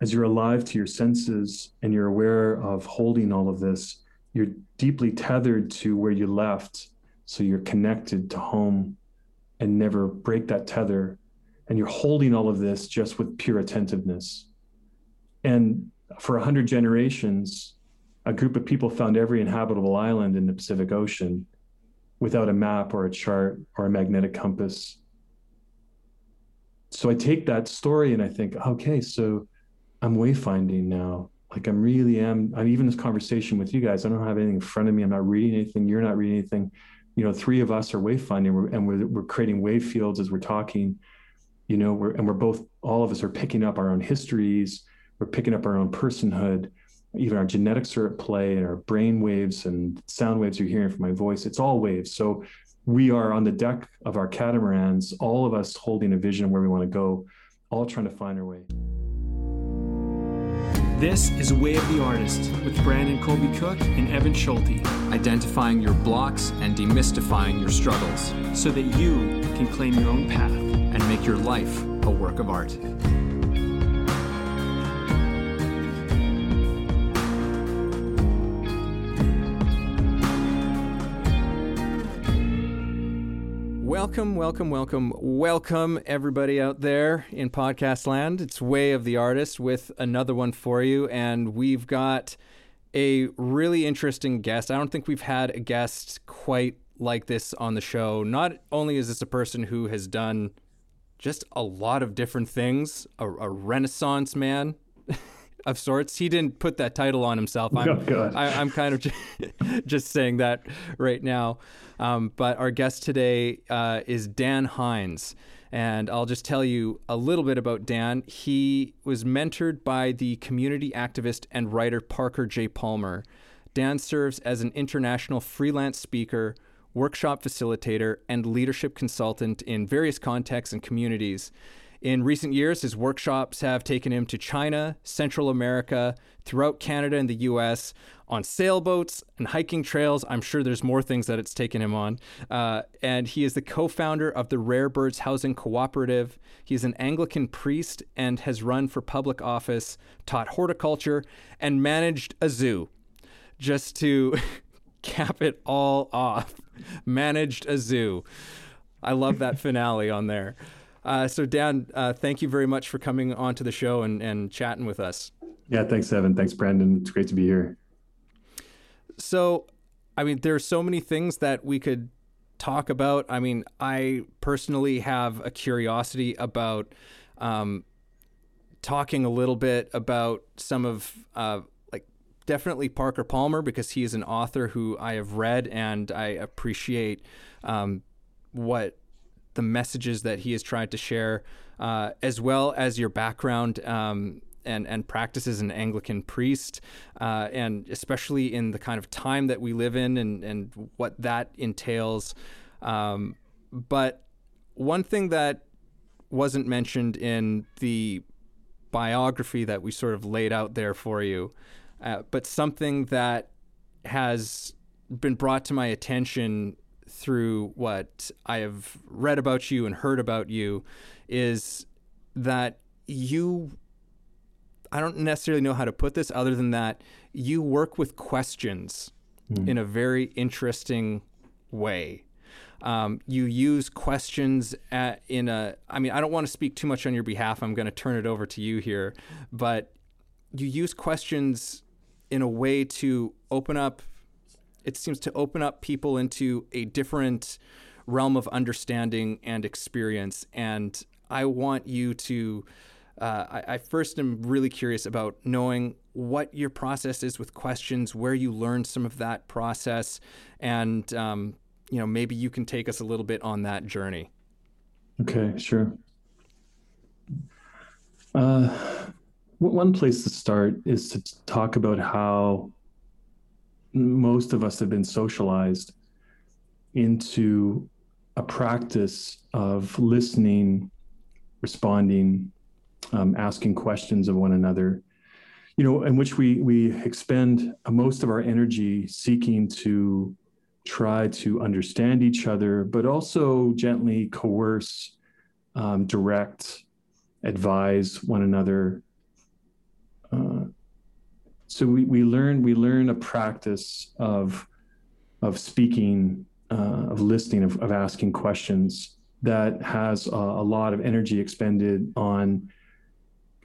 as you're alive to your senses and you're aware of holding all of this, you're deeply tethered to where you left. So you're connected to home and never break that tether. And you're holding all of this just with pure attentiveness. And for a hundred generations, a group of people found every inhabitable island in the Pacific Ocean without a map or a chart or a magnetic compass. So I take that story and I think, okay, so I'm wayfinding now. Like I'm really am. I'm even this conversation with you guys. I don't have anything in front of me. I'm not reading anything. You're not reading anything. You know, three of us are wayfinding, and we're we're creating wave fields as we're talking. You know, we're and we're both all of us are picking up our own histories. We're picking up our own personhood. Even our genetics are at play, and our brain waves and sound waves you're hearing from my voice. It's all waves. So we are on the deck of our catamarans, all of us holding a vision of where we want to go, all trying to find our way. This is Way of the Artist with Brandon Colby Cook and Evan Schulte. Identifying your blocks and demystifying your struggles so that you can claim your own path and make your life a work of art. Welcome, welcome, welcome, welcome, everybody out there in podcast land. It's Way of the Artist with another one for you. And we've got a really interesting guest. I don't think we've had a guest quite like this on the show. Not only is this a person who has done just a lot of different things, a, a renaissance man, of sorts. He didn't put that title on himself. I'm, oh, I, am kind of just, just, saying that right now. Um, but our guest today uh, is Dan Hines. And I'll just tell you a little bit about Dan. He was mentored by the community activist and writer Parker J. Palmer. Dan serves as an international freelance speaker, workshop facilitator, and leadership consultant in various contexts and communities. In recent years, his workshops have taken him to China, Central America, throughout Canada and the US, on sailboats and hiking trails. I'm sure there's more things that it's taken him on. Uh, and he is the co founder of the Rare Birds Housing Cooperative. He's an Anglican priest and has run for public office, taught horticulture, and managed a zoo. Just to cap it all off, managed a zoo. I love that finale on there. Uh, so, Dan, uh, thank you very much for coming onto the show and, and chatting with us. Yeah, thanks, Evan. Thanks, Brandon. It's great to be here. So, I mean, there are so many things that we could talk about. I mean, I personally have a curiosity about um, talking a little bit about some of, uh, like, definitely Parker Palmer, because he is an author who I have read and I appreciate um, what the messages that he has tried to share, uh, as well as your background um, and and practice as an Anglican priest, uh, and especially in the kind of time that we live in and and what that entails. Um, but one thing that wasn't mentioned in the biography that we sort of laid out there for you, uh, but something that has been brought to my attention through what I have read about you and heard about you is that you I don't necessarily know how to put this other than that you work with questions mm. in a very interesting way. Um, you use questions at, in a, I mean, I don't want to speak too much on your behalf. I'm going to turn it over to you here. But you use questions in a way to open up it seems to open up people into a different realm of understanding and experience. And I want you to. Uh, I, I, first am really curious about knowing what your process is with questions, where you learned some of that process, and um, you know maybe you can take us a little bit on that journey. Okay, sure. Uh, one place to start is to talk about how most of us have been socialized into a practice of listening, responding, um, asking questions of one another, you know, in which we we expend most of our energy seeking to try to understand each other, but also gently coerce, um, direct, advise one another, uh, so we, we learn we learn a practice of of speaking uh, of listening of, of asking questions that has a, a lot of energy expended on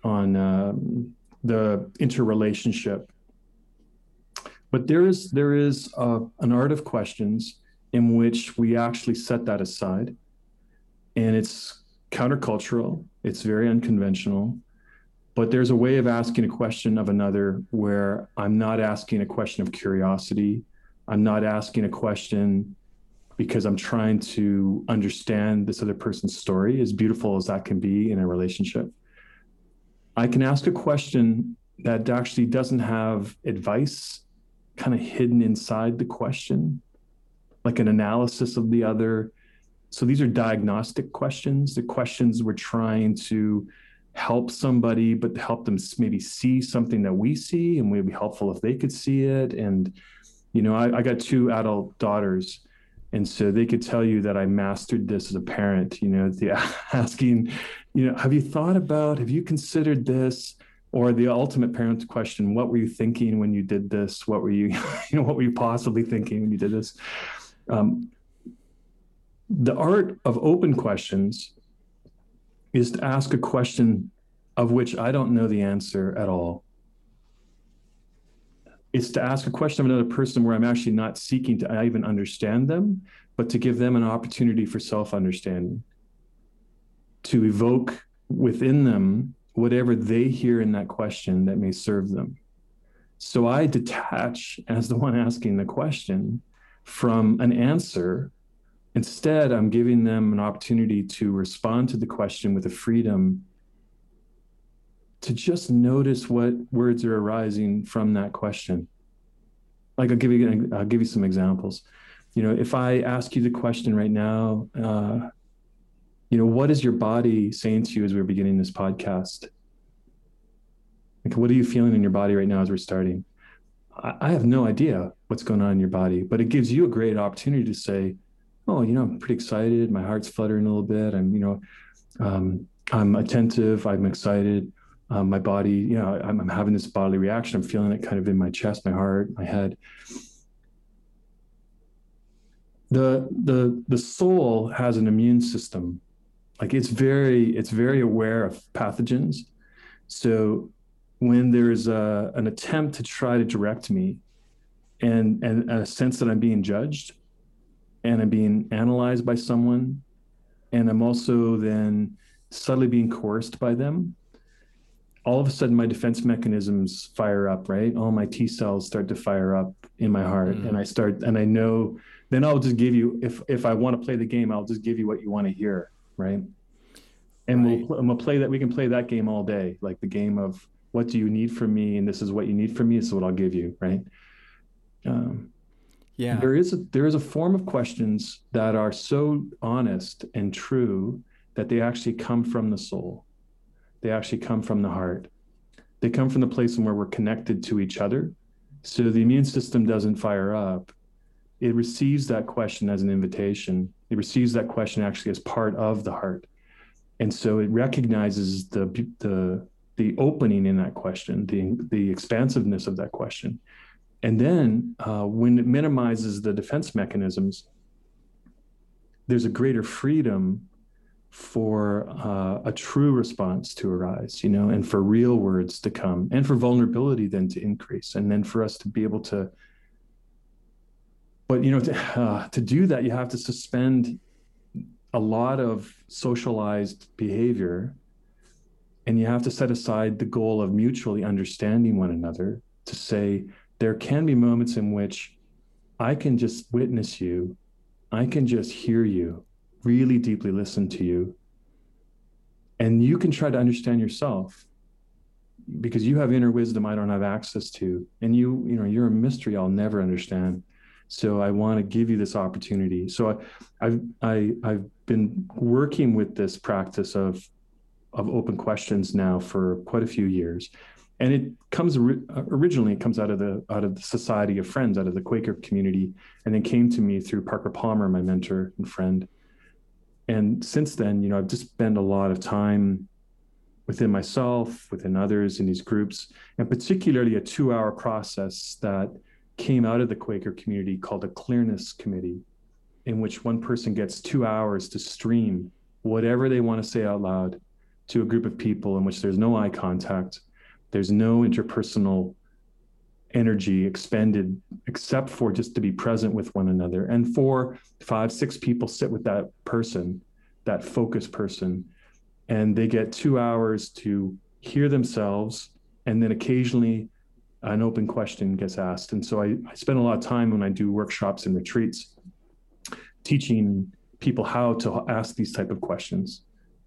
on um, the interrelationship. But there is there is an art of questions in which we actually set that aside. And it's countercultural it's very unconventional but there's a way of asking a question of another where i'm not asking a question of curiosity. I'm not asking a question because i'm trying to understand this other person's story as beautiful as that can be in a relationship. I can ask a question that actually doesn't have advice kind of hidden inside the question like an analysis of the other. So these are diagnostic questions the questions we're trying to help somebody but help them maybe see something that we see and would be helpful if they could see it. And you know I, I got two adult daughters and so they could tell you that i mastered this as a parent you know the asking you know have you thought about have you considered this? Or the ultimate parent question what were you thinking when you did this? What were you you know what were you possibly thinking when you did this? Um, the art of open questions is to ask a question of which I don't know the answer at all. It's to ask a question of another person where I'm actually not seeking to even understand them, but to give them an opportunity for self understanding, to evoke within them whatever they hear in that question that may serve them. So I detach as the one asking the question from an answer Instead, I'm giving them an opportunity to respond to the question with a freedom to just notice what words are arising from that question. Like I'll give you, I'll give you some examples. You know, if I ask you the question right now, uh, you know, what is your body saying to you as we're beginning this podcast? Like, what are you feeling in your body right now as we're starting? I, I have no idea what's going on in your body, but it gives you a great opportunity to say, oh, you know, I'm pretty excited. My heart's fluttering a little bit. I'm, you know, um, I'm attentive. I'm excited. Um, my body, you know, I'm, I'm having this bodily reaction. I'm feeling it kind of in my chest, my heart, my head. The the the soul has an immune system, like it's very it's very aware of pathogens. So when there's a, an attempt to try to direct me, and and a sense that I'm being judged, and I'm being analyzed by someone, and I'm also then subtly being coerced by them, all of a sudden my defense mechanisms fire up, right? All my T cells start to fire up in my heart, mm. and I start, and I know. Then I'll just give you, if if I want to play the game, I'll just give you what you want to hear, right? And right. we'll and we'll play that. We can play that game all day, like the game of what do you need from me, and this is what you need from me. This is what I'll give you, right? Um, yeah. There is a there is a form of questions that are so honest and true that they actually come from the soul. They actually come from the heart. They come from the place where we're connected to each other. So the immune system doesn't fire up. It receives that question as an invitation. It receives that question actually as part of the heart. And so it recognizes the the the opening in that question the the expansiveness of that question and then uh, when it minimizes the defense mechanisms, there's a greater freedom for uh, a true response to arise, you know, and for real words to come, and for vulnerability then to increase, and then for us to be able to. But you know, to, uh, to do that, you have to suspend a lot of socialized behavior, and you have to set aside the goal of mutually understanding one another to say, there can be moments in which I can just witness you, I can just hear you, really deeply listen to you. And you can try to understand yourself because you have inner wisdom I don't have access to. And you, you know, you're a mystery I'll never understand. So I want to give you this opportunity. So I, I've I, I've been working with this practice of of open questions now for quite a few years and it comes uh, originally it comes out of the out of the society of friends out of the quaker community and then came to me through parker palmer my mentor and friend. And since then you know i've just spent a lot of time within myself, within others in these groups, and particularly a two hour process that came out of the Quaker community called a clearness committee, in which one person gets two hours to stream whatever they want to say out loud to a group of people in which there's no eye contact, there's no interpersonal energy expended except for just to be present with one another. And four, five, six people sit with that person, that focus person, and they get two hours to hear themselves. And then occasionally an open question gets asked. And so I, I spend a lot of time when I do workshops and retreats teaching people how to ask these type of questions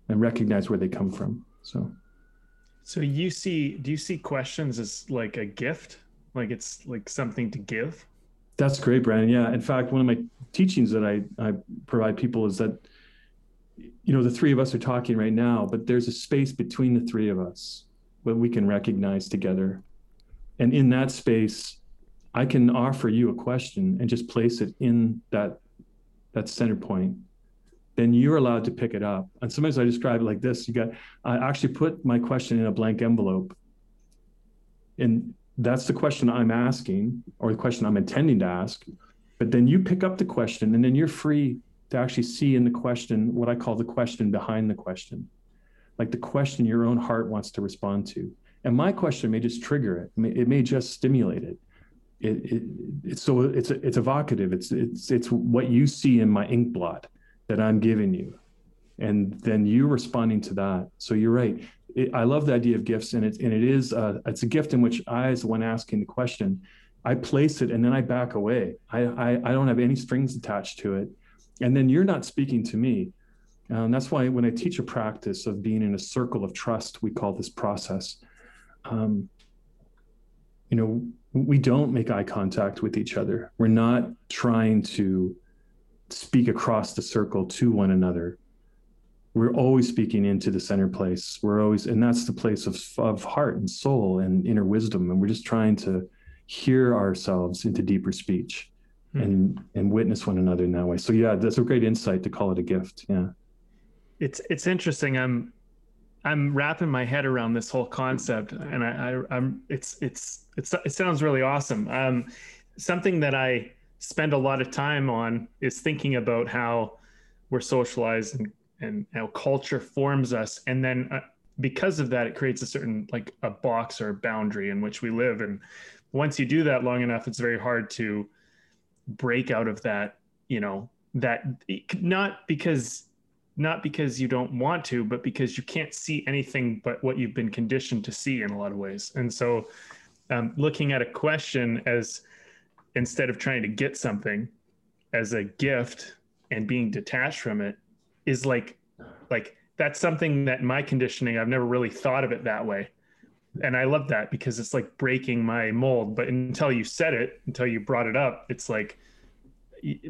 and recognize where they come from. So so you see do you see questions as like a gift? Like it's like something to give? That's great, Brandon. Yeah. In fact, one of my teachings that I, I provide people is that, you know, the three of us are talking right now, but there's a space between the three of us that we can recognize together. And in that space, I can offer you a question and just place it in that that center point. Then you're allowed to pick it up. And sometimes I describe it like this: you got I actually put my question in a blank envelope. And that's the question I'm asking or the question I'm intending to ask. But then you pick up the question and then you're free to actually see in the question what I call the question behind the question, like the question your own heart wants to respond to. And my question may just trigger it. It may, just stimulate it. It, it, it's so it's it's evocative. It's it's it's what you see in my ink blot that I'm giving you, and then you responding to that. So you're right it, I love the idea of gifts, and it and it is uh, it's a gift in which I, as the one asking the question, I place it and then I back away. I, I I, don't have any strings attached to it, and then you're not speaking to me. Um, that's why when I teach a practice of being in a circle of trust, we call this process. Um, you know, we don't make eye contact with each other. We're not trying to speak across the circle to one another. We're always speaking into the center place. We're always and that's the place of, of heart and soul and inner wisdom. And we're just trying to hear ourselves into deeper speech hmm. and and witness one another in that way. So yeah that's a great insight to call it a gift. Yeah. It's it's interesting. I'm i'm wrapping my head around this whole concept and i, I i'm it's it's it's it sounds really awesome. Um something that i spend a lot of time on is thinking about how we're socialized and and how culture forms us. And then uh, because of that it creates a certain like a box or a boundary in which we live. And once you do that long enough it's very hard to break out of that you know that not because not because you don't want to but because you can't see anything but what you've been conditioned to see in a lot of ways. And so um, looking at a question as instead of trying to get something as a gift and being detached from it is like like that's something that my conditioning I've never really thought of it that way. And I love that because it's like breaking my mold. But until you said it, until you brought it up, it's like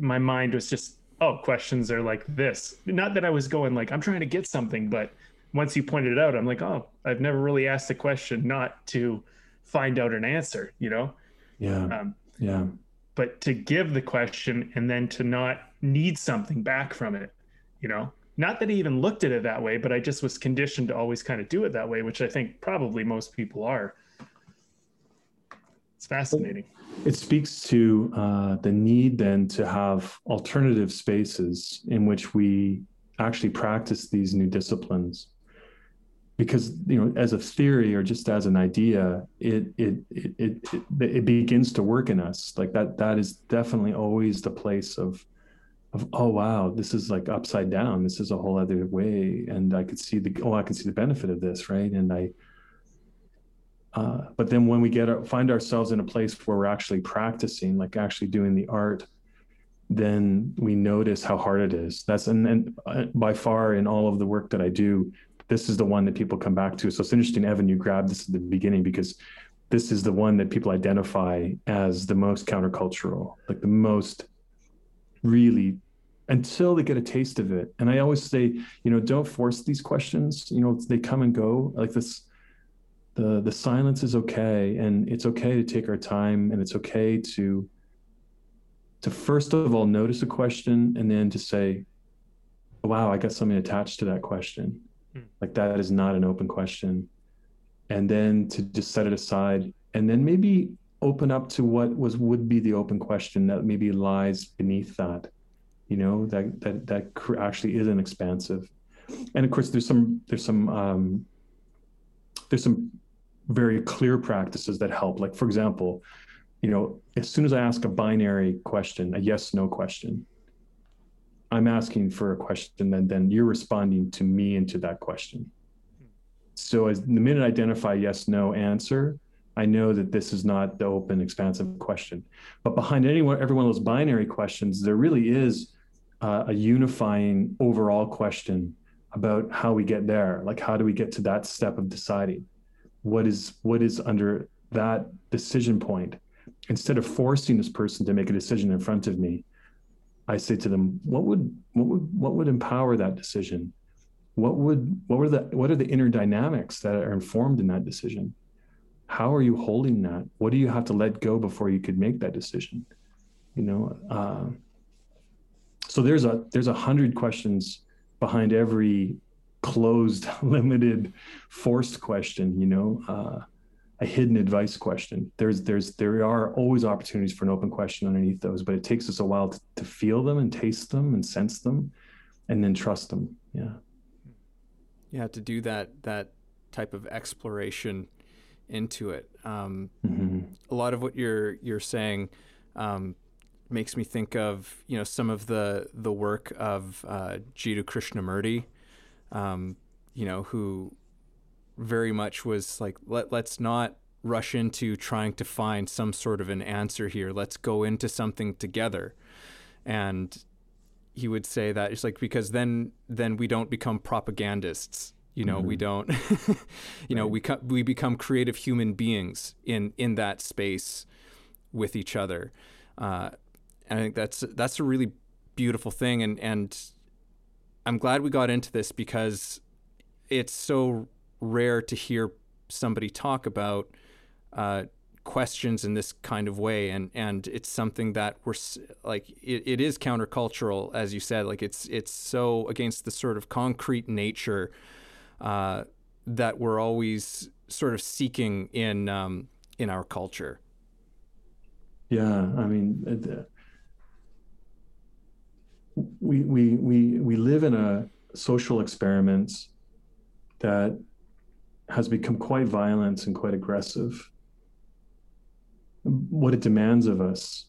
my mind was just, oh, questions are like this. Not that I was going like, I'm trying to get something, but once you pointed it out, I'm like, oh, I've never really asked a question not to find out an answer, you know? Yeah. Um, yeah. But to give the question and then to not need something back from it you know? Not that he even looked at it that way but i just was conditioned to always kind of do it that way which i think probably most people are. It's fascinating. It speaks to uh, the need then to have alternative spaces in which we actually practice these new disciplines because you know as a theory or just as an idea it it it it, it, begins to work in us. Like that that is definitely always the place of of oh wow this is like upside down. This is a whole other way. And i could see the oh i can see the benefit of this right? And i uh, but then when we get our, find ourselves in a place where we're actually practicing like actually doing the art then we notice how hard it is. That's and, and uh, by far in all of the work that i do this is the one that people come back to so it's interesting evan you grabbed this at the beginning because this is the one that people identify as the most countercultural like the most really until they get a taste of it. And I always say, you know, don't force these questions. You know, they come and go like this. The the silence is okay, and it's okay to take our time, and it's okay to to first of all notice a question, and then to say, "Wow, I got something attached to that question." Mm. like that is not an open question. And then to just set it aside and then maybe open up to what was would be the open question that maybe lies beneath that you know that that that actually isn't expansive. And of course there's some there's some um, there's some very clear practices that help. Like for example you know as soon as i ask a binary question a yes no question i'm asking for a question and then you're responding to me into that question so as the minute I identify yes no answer I know that this is not the open, expansive question. But behind any one, every one of those binary questions, there really is uh, a unifying overall question about how we get there. Like, how do we get to that step of deciding? What is what is under that decision point? Instead of forcing this person to make a decision in front of me, I say to them, what would what would what would empower that decision? What would what were the what are the inner dynamics that are informed in that decision? how are you holding that what do you have to let go before you could make that decision you know uh, so there's a there's a hundred questions behind every closed limited forced question you know uh, a hidden advice question there's there's there are always opportunities for an open question underneath those but it takes us a while to, to feel them and taste them and sense them and then trust them yeah yeah to do that that type of exploration into it. Um, mm-hmm. A lot of what you're you're saying um, makes me think of you know some of the the work of uh, Jiddu Krishnamurti, um, you know, who very much was like let let's not rush into trying to find some sort of an answer here. Let's go into something together, and he would say that it's like because then then we don't become propagandists you know, mm-hmm. we don't, you right. know, we co- we become creative human beings in in that space with each other. Uh, and I think that's that's a really beautiful thing, and and I'm glad we got into this because it's so rare to hear somebody talk about uh, questions in this kind of way and and it's something that we're like it, it is countercultural as you said like it's it's so against the sort of concrete nature uh, that we're always sort of seeking in um, in our culture. Yeah, I mean, we we we we live in a social experiment that has become quite violent and quite aggressive. What it demands of us,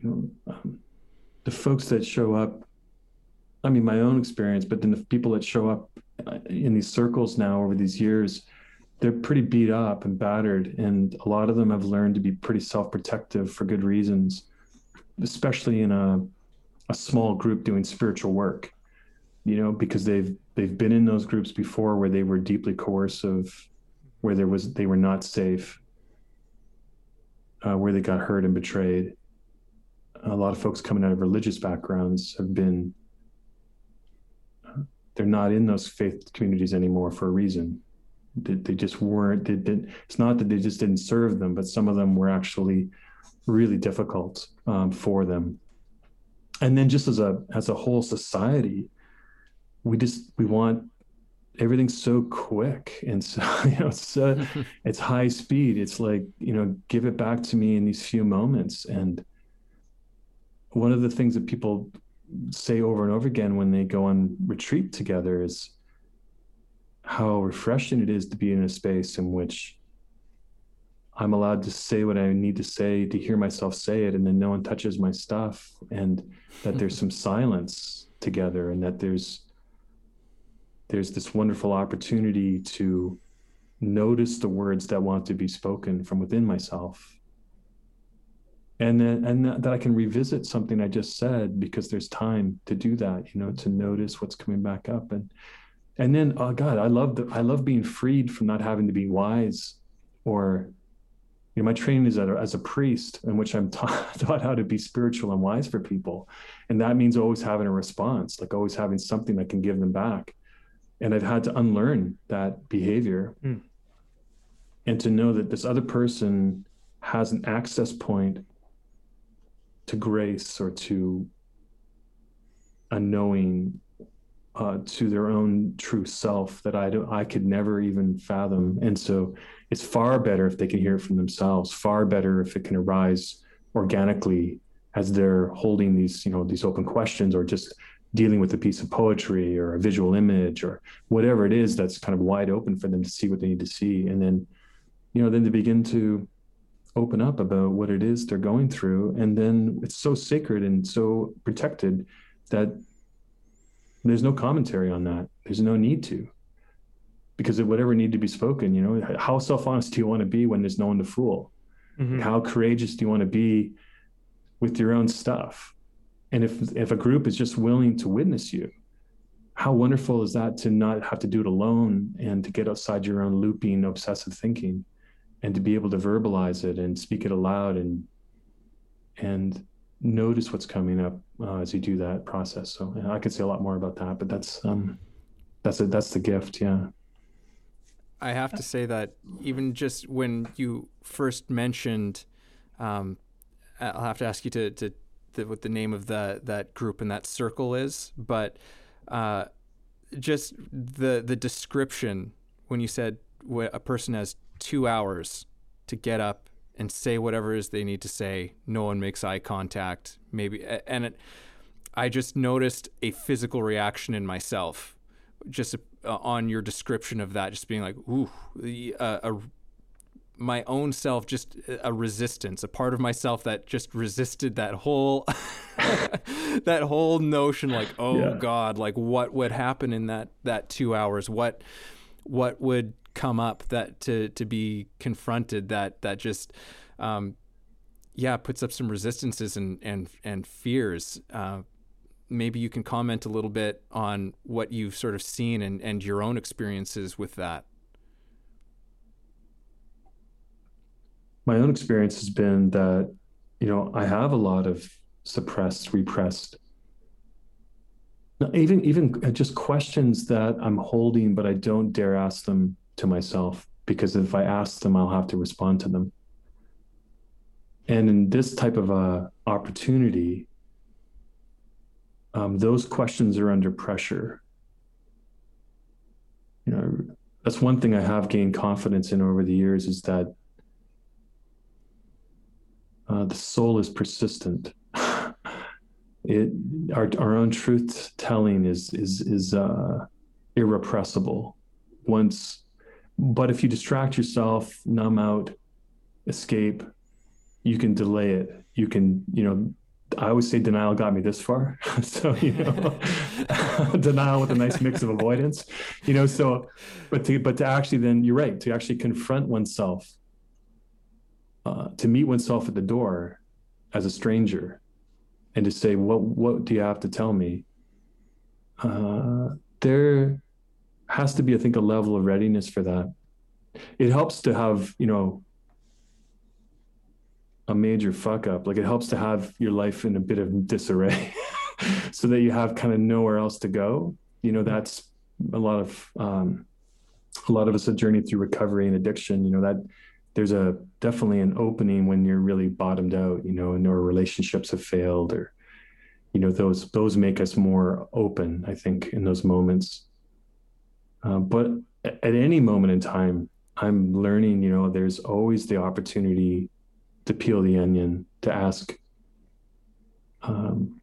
you know, um, the folks that show up. I mean, my own experience, but then the people that show up in these circles now over these years, they're pretty beat up and battered, and a lot of them have learned to be pretty self-protective for good reasons, especially in a a small group doing spiritual work. You know, because they've they've been in those groups before where they were deeply coercive, where there was they were not safe, uh, where they got hurt and betrayed. A lot of folks coming out of religious backgrounds have been they're not in those faith communities anymore for a reason. They, they just weren't. They did. It's not that they just didn't serve them, but some of them were actually really difficult um, for them. And then, just as a as a whole society, we just we want everything so quick and so you know it's uh, it's high speed. It's like you know, give it back to me in these few moments. And one of the things that people say over and over again when they go on retreat together is how refreshing it is to be in a space in which I'm allowed to say what I need to say, to hear myself say it, and then no one touches my stuff, and that there's some silence together, and that there's there's this wonderful opportunity to notice the words that want to be spoken from within myself and then and that I can revisit something I just said because there's time to do that, you know, to notice what's coming back up and and then oh God, I love the I love being freed from not having to be wise or you know, my training is a, as a priest in which I'm taught, taught how to be spiritual and wise for people. And that means always having a response, like always having something that can give them back. And I've had to unlearn that behavior mm. and to know that this other person has an access point to grace or to a knowing uh, to their own true self that I don't, I could never even fathom. And so it's far better if they can hear it from themselves, far better if it can arise organically as they're holding these, you know, these open questions or just dealing with a piece of poetry or a visual image or whatever it is that's kind of wide open for them to see what they need to see. And then, you know, then they begin to open up about what it is they're going through. And then it's so sacred and so protected that there's no commentary on that. There's no need to. Because of whatever need to be spoken, you know, how self-honest do you want to be when there's no one to fool? Mm-hmm. How courageous do you want to be with your own stuff? And if if a group is just willing to witness you, how wonderful is that to not have to do it alone and to get outside your own looping obsessive thinking and to be able to verbalize it and speak it aloud and and notice what's coming up uh, as you do that process. So yeah, I could say a lot more about that, but that's um, that's a, that's the gift. Yeah. I have to say that even just when you first mentioned, um, I'll have to ask you to, to, to, what the name of the that group and that circle is, but uh, just the the description when you said a person has two hours to get up and say whatever it is they need to say. No one makes eye contact. Maybe, and it, I just noticed a physical reaction in myself, just uh, on your description of that, just being like, ooh, uh, a, my own self, just a resistance, a part of myself that just resisted that whole, that whole notion, like, oh yeah. God, like what would happen in that that two hours? What, what would come up that to to be confronted that that just um, yeah puts up some resistances and and and fears. Uh, maybe you can comment a little bit on what you've sort of seen and and your own experiences with that. My own experience has been that you know I have a lot of suppressed, repressed even even just questions that I'm holding, but I don't dare ask them to myself because if I ask them, I'll have to respond to them. And in this type of a opportunity, um, those questions are under pressure. You know, that's one thing I have gained confidence in over the years is that uh, the soul is persistent. it our our own truth telling is is is uh, irrepressible. Once but if you distract yourself, numb out, escape, you can delay it. You can, you know, I always say denial got me this far. so, you know, denial with a nice mix of avoidance, you know, so, but to, but to actually then you're right, to actually confront oneself, uh, to meet oneself at the door as a stranger and to say, what, what do you have to tell me? Uh, there, has to be, I think, a level of readiness for that. It helps to have, you know, a major fuck up. Like it helps to have your life in a bit of disarray so that you have kind of nowhere else to go. You know, that's a lot of um, a lot of us have journeyed through recovery and addiction. You know, that there's a definitely an opening when you're really bottomed out, you know, and our relationships have failed or you know, those those make us more open, I think, in those moments. Uh, but at any moment in time, I'm learning, you know, there's always the opportunity to peel the onion, to ask, um,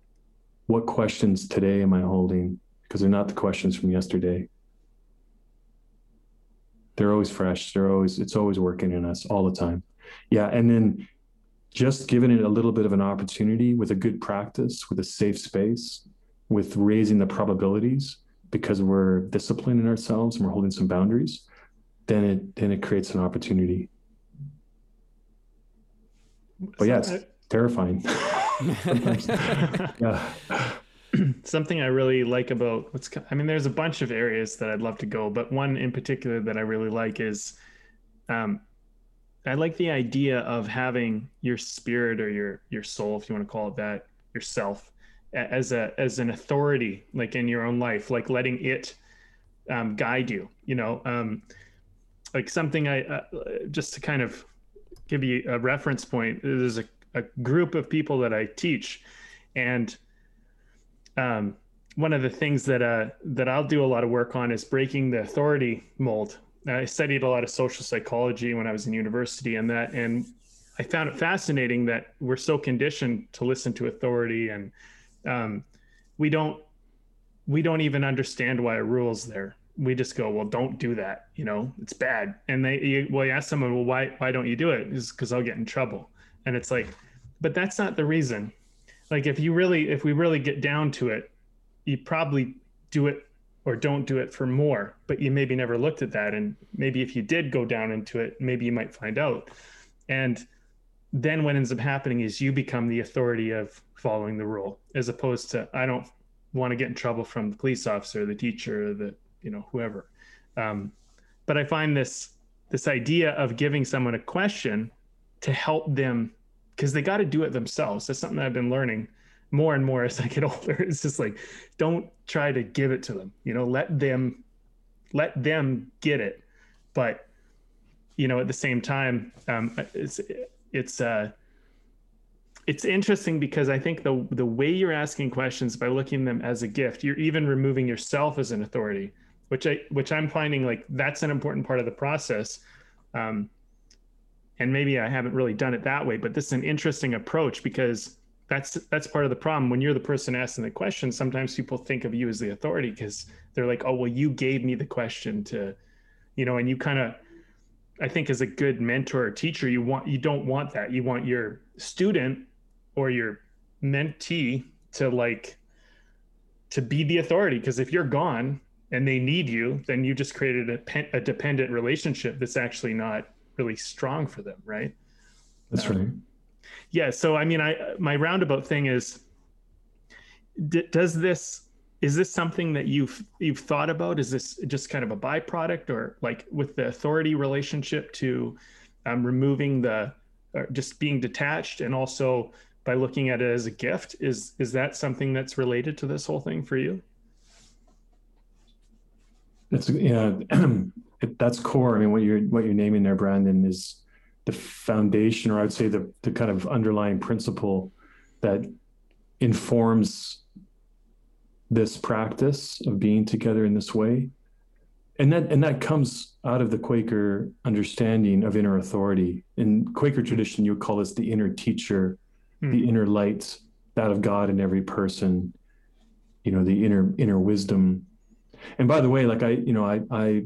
what questions today am I holding? Because they're not the questions from yesterday. They're always fresh. They're always, it's always working in us all the time. Yeah. And then just giving it a little bit of an opportunity with a good practice, with a safe space, with raising the probabilities because we're disciplining ourselves and we're holding some boundaries, then it then it creates an opportunity. But yeah, it's uh, terrifying. yeah. Something I really like about what's I mean, there's a bunch of areas that I'd love to go, but one in particular that I really like is um, I like the idea of having your spirit or your your soul, if you want to call it that, yourself, as a as an authority like in your own life like letting it um, guide you you know um, like something i uh, just to kind of give you a reference point there's a, a group of people that i teach and um, one of the things that uh, that I'll do a lot of work on is breaking the authority mold. I studied a lot of social psychology when I was in university, and that, and I found it fascinating that we're so conditioned to listen to authority, and um, we don't we don't even understand why a rule's there. We just go, well, don't do that. You know, it's bad. And they, you, well, you ask someone, well, why why don't you do it? Is because I'll get in trouble. And it's like, but that's not the reason. Like if you really, if we really get down to it, you probably do it or don't do it for more, but you maybe never looked at that. And maybe if you did go down into it, maybe you might find out. And then what ends up happening is you become the authority of following the rule, as opposed to I don't want to get in trouble from the police officer, the teacher, the you know whoever. Um, but I find this this idea of giving someone a question to help them because they got to do it themselves. That's something I've been learning more and more as I get older. It's just like, don't try to give it to them. You know, let them let them get it. But you know, at the same time, um, it's it's uh, it's interesting because I think the the way you're asking questions by looking them as a gift, you're even removing yourself as an authority, which I which I'm finding like that's an important part of the process. Um, and maybe I haven't really done it that way, but this is an interesting approach because that's that's part of the problem. When you're the person asking the question sometimes people think of you as the authority because they're like oh well you gave me the question to you know and you kind of i think as a good mentor or teacher you want you don't want that. You want your student or your mentee to like to be the authority because if you're gone and they need you then you just created a, a dependent relationship that's actually not really strong for them right? That's um, right yeah so i mean i my roundabout thing is d- does this is this something that you've you've thought about? Is this just kind of a byproduct or like with the authority relationship to um, removing the just being detached and also by looking at it as a gift is is that something that's related to this whole thing for you? That's yeah that's core i mean what you're what you're naming there brandon is the foundation, or I'd say the the kind of underlying principle that informs this practice of being together in this way. And that and that comes out of the Quaker understanding of inner authority. In Quaker tradition, you would call this the inner teacher, mm. the inner light, that of God in every person, you know, the inner inner wisdom. And by the way, like I, you know, I I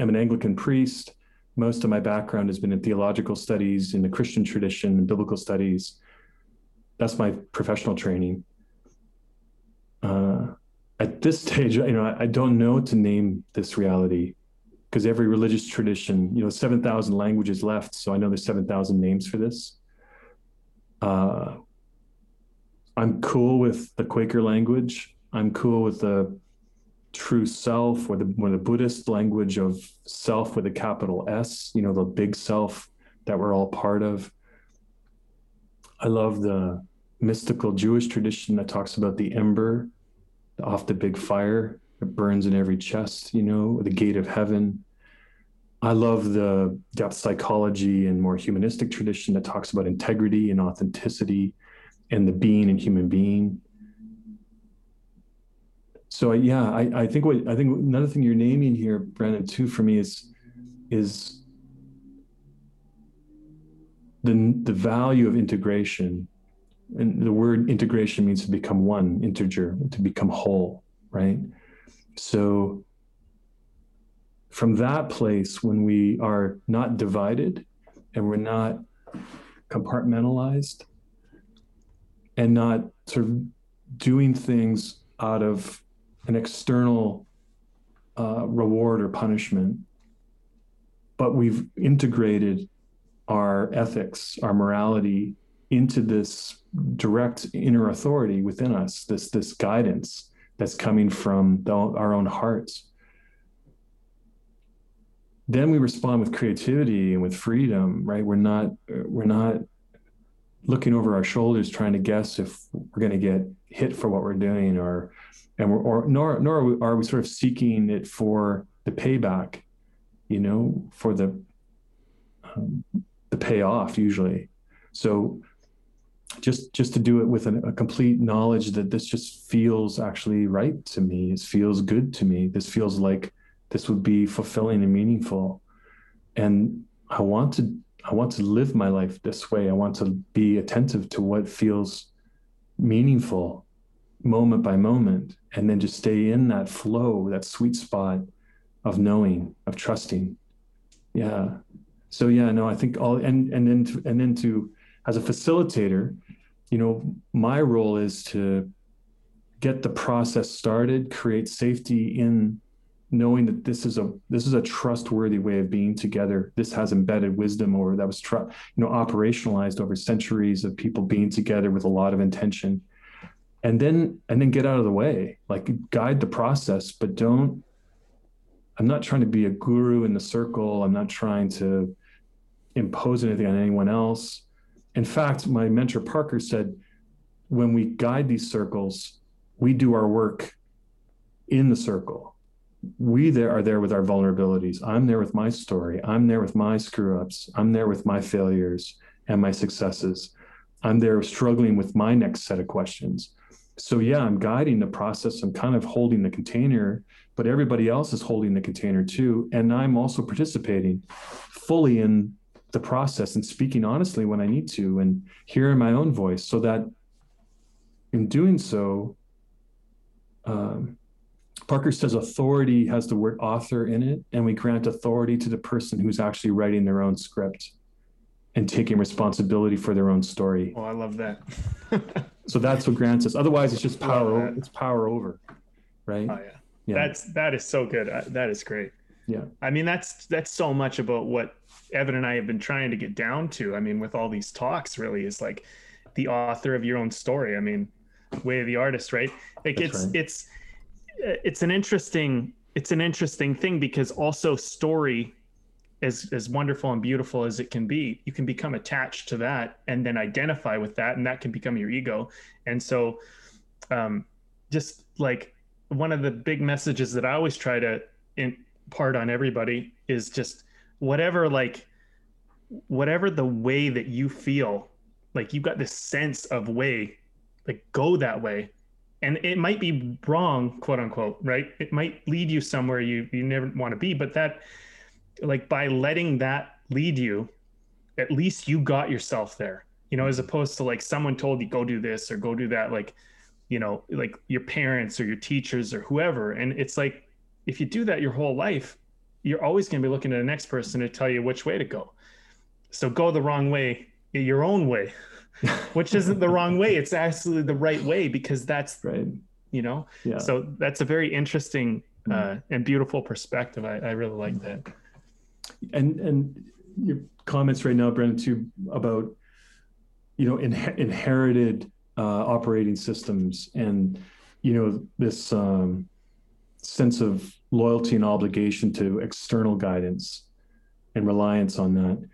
am an Anglican priest most of my background has been in theological studies, in the Christian tradition, and biblical studies. That's my professional training. Uh, at this stage, you know, I, I don't know to name this reality because every religious tradition, you know, 7,000 languages left. So I know there's 7,000 names for this. Uh, I'm cool with the Quaker language. I'm cool with the true self or the or the Buddhist language of self with a capital S, you know, the big self that we're all part of. I love the mystical Jewish tradition that talks about the ember off the big fire that burns in every chest, you know, the gate of heaven. I love the depth psychology and more humanistic tradition that talks about integrity and authenticity and the being and human being so yeah, I, I think what I think another thing you're naming here, Brandon, too, for me is is the the value of integration. And the word integration means to become one, integer, to become whole, right? So from that place, when we are not divided and we're not compartmentalized and not sort of doing things out of an external uh, reward or punishment, but we've integrated our ethics, our morality into this direct inner authority within us, this this guidance that's coming from the, our own hearts. Then we respond with creativity and with freedom, right? We're not we're not looking over our shoulders trying to guess if we're going to get hit for what we're doing or and we're or nor nor are we, are we sort of seeking it for the payback you know for the um, the payoff usually so just just to do it with an, a complete knowledge that this just feels actually right to me. It feels good to me. This feels like this would be fulfilling and meaningful. And I want to I want to live my life this way. I want to be attentive to what feels meaningful moment by moment and then just stay in that flow, that sweet spot of knowing, of trusting. Yeah. So yeah, no, I think all and and then to, and then to as a facilitator, you know, my role is to get the process started, create safety in knowing that this is a this is a trustworthy way of being together. This has embedded wisdom or that was tr- you know operationalized over centuries of people being together with a lot of intention. And then and then get out of the way, like guide the process, but don't I'm not trying to be a guru in the circle. I'm not trying to impose anything on anyone else. In fact, my mentor Parker said, when we guide these circles, we do our work in the circle. We there are there with our vulnerabilities. I'm there with my story. I'm there with my screw ups. I'm there with my failures and my successes. I'm there struggling with my next set of questions. So yeah, I'm guiding the process. I'm kind of holding the container, but everybody else is holding the container too. And I'm also participating fully in the process and speaking honestly when I need to and hearing my own voice so that in doing so, um, Parker says authority has the word author in it, and we grant authority to the person who's actually writing their own script and taking responsibility for their own story. Oh, I love that. so that's what grants us. Otherwise, it's just power. It's power over, right? Oh yeah. yeah. That's that is so good. That is great. Yeah. I mean, that's that's so much about what Evan and I have been trying to get down to. I mean, with all these talks, really is like the author of your own story. I mean, way of the artist, right? Like That's it's right. it's it's an interesting it's an interesting thing because also story as as wonderful and beautiful as it can be, you can become attached to that and then identify with that, and that can become your ego. And so, um, just like one of the big messages that I always try to impart on everybody is just whatever like whatever the way that you feel like you've got this sense of way like go that way and it might be wrong quote unquote right? It might lead you somewhere you you never want to be but that like by letting that lead you at least you got yourself there you know as mm-hmm. opposed to like someone told you go do this or go do that like you know like your parents or your teachers or whoever and it's like if you do that your whole life you're always going to be looking at the next person to tell you which way to go. So go the wrong way, your own way, which isn't the wrong way. It's actually the right way because that's right. You know. Yeah. So that's a very interesting uh, mm-hmm. and beautiful perspective. I, I really like that. And and your comments right now, Brendan, too about you know in, inherited uh, operating systems and you know this um, sense of loyalty and obligation to external guidance and reliance on that.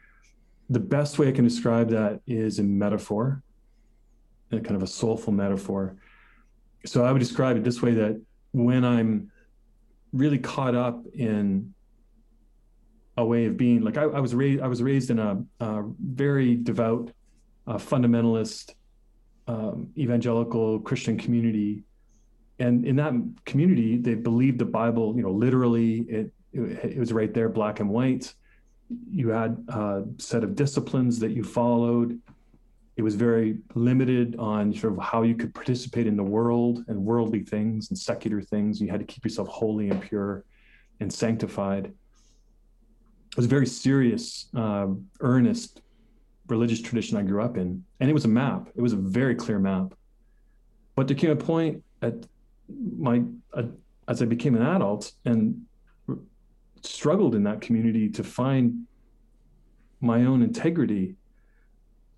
The best way I can describe that is in metaphor, a kind of a soulful metaphor. So I would describe it this way that when I'm really caught up in a way of being, like I, I was raised, I was raised in a, a very devout, uh, fundamentalist, um, evangelical Christian community and in that community they believed the bible you know literally it it, was right there black and white you had a set of disciplines that you followed. It was very limited on sort of how you could participate in the world and worldly things and secular things. You had to keep yourself holy and pure and sanctified. It was a very serious uh, earnest religious tradition i grew up in and it was a map. It was a very clear map. But there came a point at my uh, as I became an adult and struggled in that community to find my own integrity,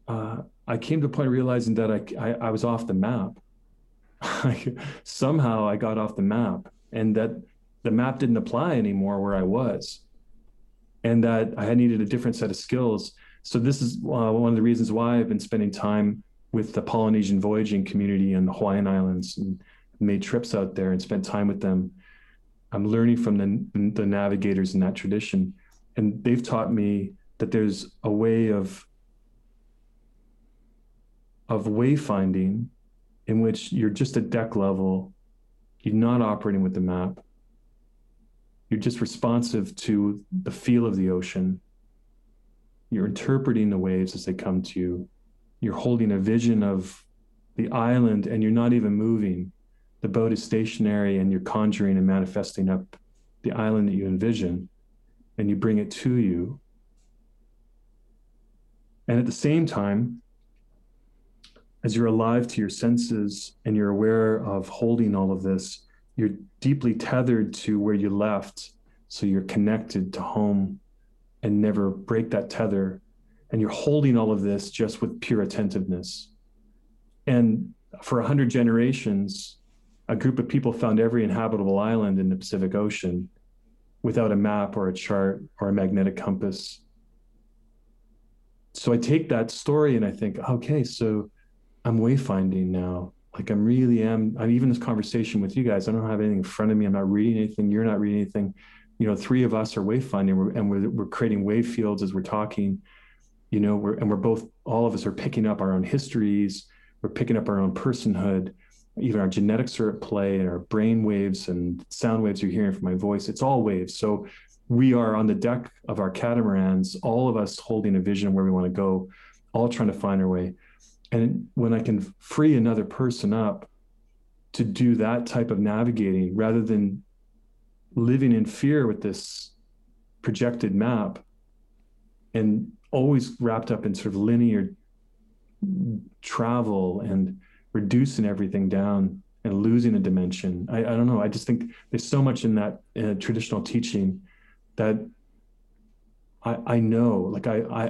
uh, I came to a point of realizing that I, I, I was off the map. Somehow I got off the map, and that the map didn't apply anymore where I was, and that I had needed a different set of skills. So this is uh, one of the reasons why I've been spending time with the Polynesian voyaging community in the Hawaiian Islands and made trips out there and spent time with them. I'm learning from the, the navigators in that tradition. And they've taught me that there's a way of of wayfinding in which you're just at deck level, you're not operating with the map, you're just responsive to the feel of the ocean. You're interpreting the waves as they come to you. You're holding a vision of the island and you're not even moving. The boat is stationary and you're conjuring and manifesting up the island that you envision and you bring it to you. And at the same time, as you're alive to your senses and you're aware of holding all of this, you're deeply tethered to where you left. So you're connected to home and never break that tether. And you're holding all of this just with pure attentiveness. And for a hundred generations, a group of people found every inhabitable island in the Pacific Ocean without a map or a chart or a magnetic compass. So I take that story and I think, okay, so I'm wayfinding now like I'm really am. I'm even this conversation with you guys. I don't have anything in front of me. I'm not reading anything. You're not reading anything. You know, three of us are wayfinding, and we're we're creating wave fields as we're talking. You know, we're and we're both all of us are picking up our own histories. We're picking up our own personhood. Even our genetics are at play, and our brain waves and sound waves you're hearing from my voice. It's all waves. So we are on the deck of our catamarans, all of us holding a vision where we want to go, all trying to find our way and when i can free another person up to do that type of navigating rather than living in fear with this projected map and always wrapped up in sort of linear travel and reducing everything down and losing a dimension. I, I don't know. I just think there's so much in that uh, traditional teaching that i i know like i i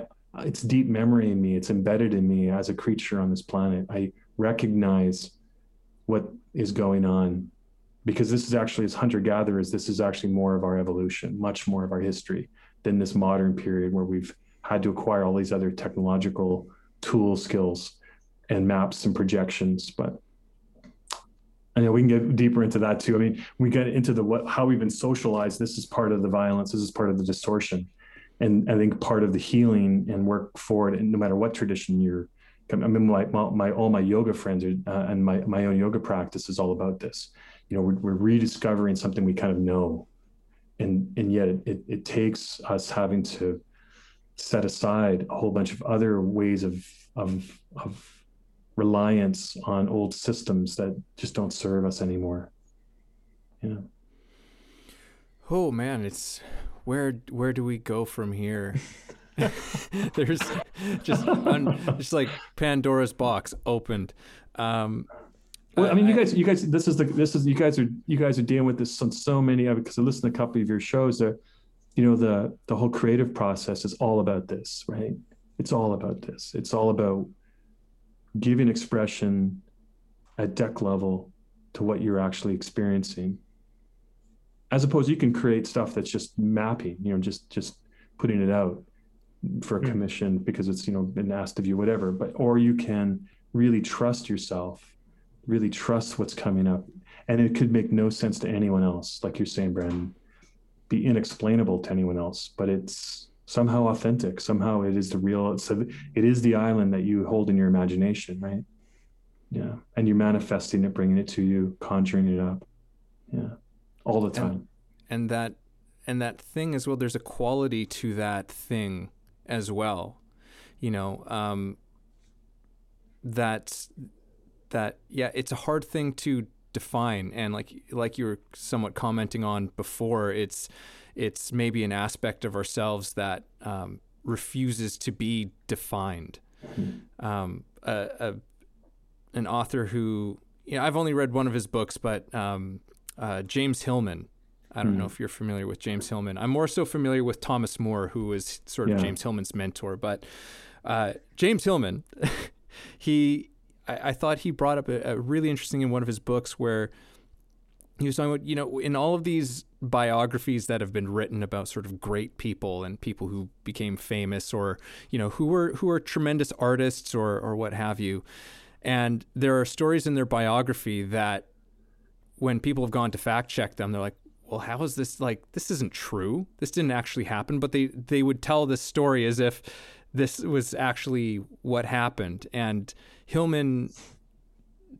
it's deep memory in me. It's embedded in me as a creature on this planet. I recognize what is going on because this is actually as hunter gatherers this is actually more of our evolution much more of our history than this modern period where we've had to acquire all these other technological tool skills and maps and projections but I know we can get deeper into that too. I mean, we get into the what how we've been socialized. This is part of the violence. This is part of the distortion and I think part of the healing and work forward, and no matter what tradition you're, I mean, my, my all my yoga friends are, uh, and my my own yoga practice is all about this. You know, we're, we're rediscovering something we kind of know, and and yet it, it, it takes us having to set aside a whole bunch of other ways of of of reliance on old systems that just don't serve us anymore. Yeah. Oh man, it's where where do we go from here? There's just un, just like Pandora's box opened. Um, well, I mean, you guys, you guys, this is the this is you guys are you guys are dealing with this on so many of it because I listened to a couple of your shows that, you know, the the whole creative process is all about this, right? It's all about this. It's all about giving expression at deck level to what you're actually experiencing. As opposed you can create stuff that's just mapping you know just just putting it out for a hmm. commission because it's you know been asked of you whatever. But or you can really trust yourself really trust what's coming up. And it could make no sense to anyone else like you're saying brandon. Be inexplainable to anyone else but it's somehow authentic somehow it is the real it's a, it is the island that you hold in your imagination right yeah and you're manifesting it bringing it to you conjuring it up yeah all the time. And, and that and that thing as well. There's a quality to that thing as well. You know, um, that that yeah, it's a hard thing to define, and like like you were somewhat commenting on before, it's it's maybe an aspect of ourselves that um, refuses to be defined. Um, a, a, an author who you know, I've only read one of his books, but um, uh, James Hillman. I don't mm. know if you're familiar with James Hillman. I'm more so familiar with Thomas Moore, who was sort of yeah. James Hillman's mentor. But uh, James Hillman, he, I, I, thought he brought up a, a, really interesting in one of his books where he was talking about, you know, in all of these biographies that have been written about sort of great people and people who became famous or, you know, who were who were tremendous artists or or what have you. And there are stories in their biography that when people have gone to fact check them, they're like, well, how is this like this isn't true. This didn't actually happen, but they they would tell this story as if this was actually what happened. And Hillman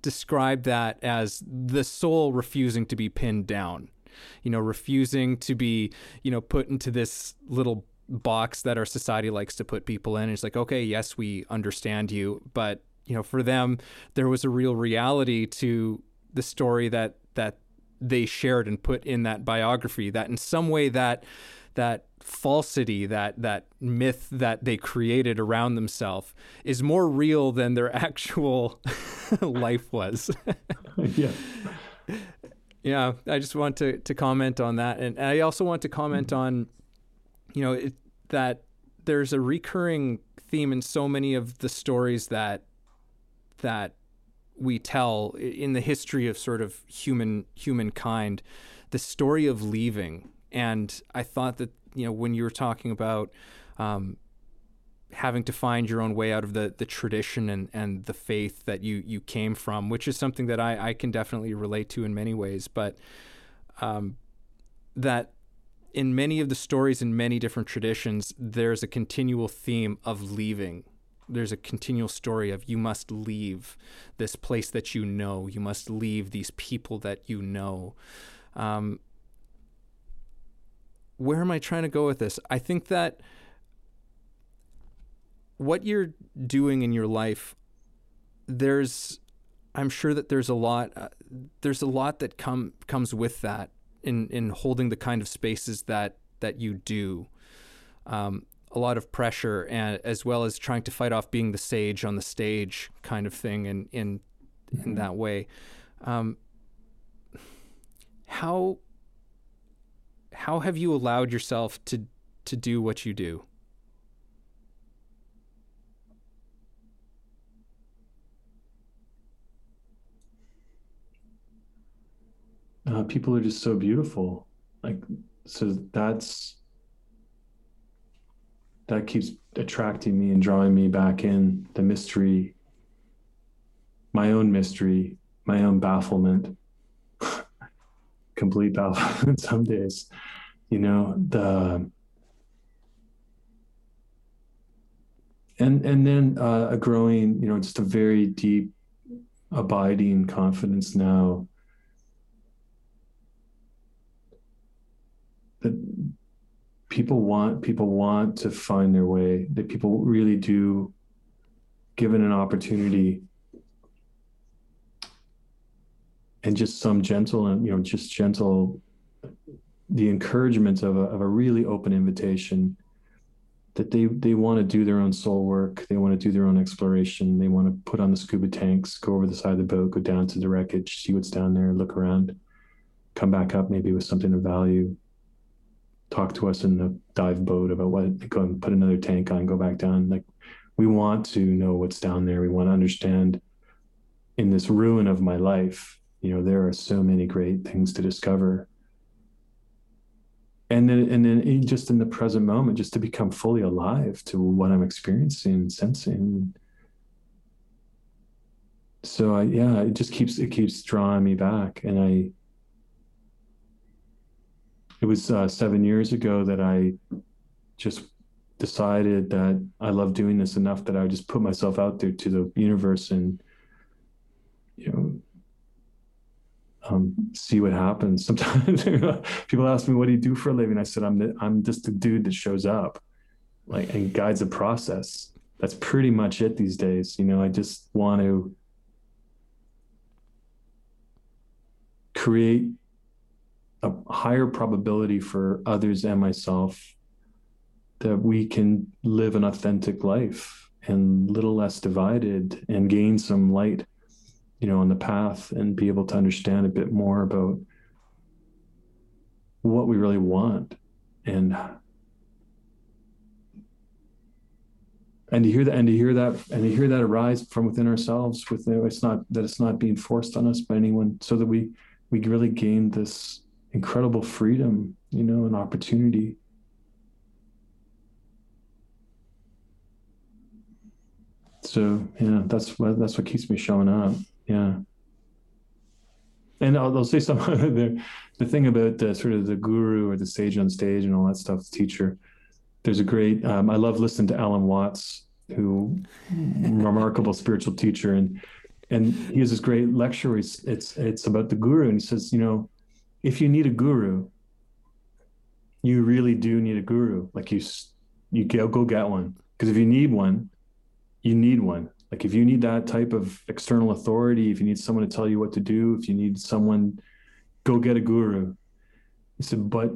described that as the soul refusing to be pinned down, you know, refusing to be, you know, put into this little box that our society likes to put people in. It's like, okay, yes, we understand you, but you know, for them, there was a real reality to the story that that they shared and put in that biography. That in some way that that falsity, that that myth that they created around themselves is more real than their actual life was. yeah. Yeah, I just want to to comment on that, and I also want to comment on, you know, it, that there's a recurring theme in so many of the stories that that we tell in the history of sort of human humankind, the story of leaving. And I thought that you know when you were talking about um, having to find your own way out of the the tradition and and the faith that you you came from, which is something that I I can definitely relate to in many ways, but um, that in many of the stories in many different traditions, there's a continual theme of leaving there's a continual story of you must leave this place that you know, you must leave these people that you know. Um, where am I trying to go with this? I think that what you're doing in your life, there's, I'm sure that there's a lot, uh, there's a lot that come comes with that in in holding the kind of spaces that that you do. Um, a lot of pressure and as well as trying to fight off being the sage on the stage kind of thing and in in, mm-hmm. that way um, how how have you allowed yourself to to do what you do? Uh, people are just so beautiful. Like so that's that keeps attracting me and drawing me back in. The mystery my own mystery my own bafflement complete bafflement some days you know the and and then uh, a growing you know just a very deep abiding confidence now that people want people want to find their way that people really do given an opportunity and just some gentle and you know just gentle the encouragement of a, of a really open invitation that they they want to do their own soul work they want to do their own exploration they want to put on the scuba tanks go over the side of the boat go down to the wreckage see what's down there look around come back up maybe with something of value talk to us in the dive boat about what go and put another tank on, go back down. Like we want to know what's down there. We want to understand in this ruin of my life, you know, there are so many great things to discover. And then, and then in, just in the present moment, just to become fully alive to what I'm experiencing, sensing. So I, yeah, it just keeps, it keeps drawing me back. And I, it was uh, seven years ago that I just decided that I love doing this enough that I would just put myself out there to the universe and you know um, see what happens. Sometimes people ask me, "What do you do for a living?" I said, "I'm the, I'm just a dude that shows up, like and guides the process." That's pretty much it these days. You know, I just want to create a higher probability for others and myself that we can live an authentic life and little less divided and gain some light you know on the path and be able to understand a bit more about what we really want and and to hear that and to hear that and to hear that arise from within ourselves with it's not that it's not being forced on us by anyone so that we we really gain this incredible freedom, you know, an opportunity. So yeah, that's what that's what keeps me showing up. Yeah. And I'll, I'll say some the the thing about the sort of the guru or the sage on stage and all that stuff, the teacher. there's a great um, i love listening to alan watts who remarkable spiritual teacher and and he has this great lecture where it's it's about the guru and he says you know if you need a guru you really do need a guru like you you go go get one because if you need one you need one like if you need that type of external authority if you need someone to tell you what to do if you need someone go get a guru. He said but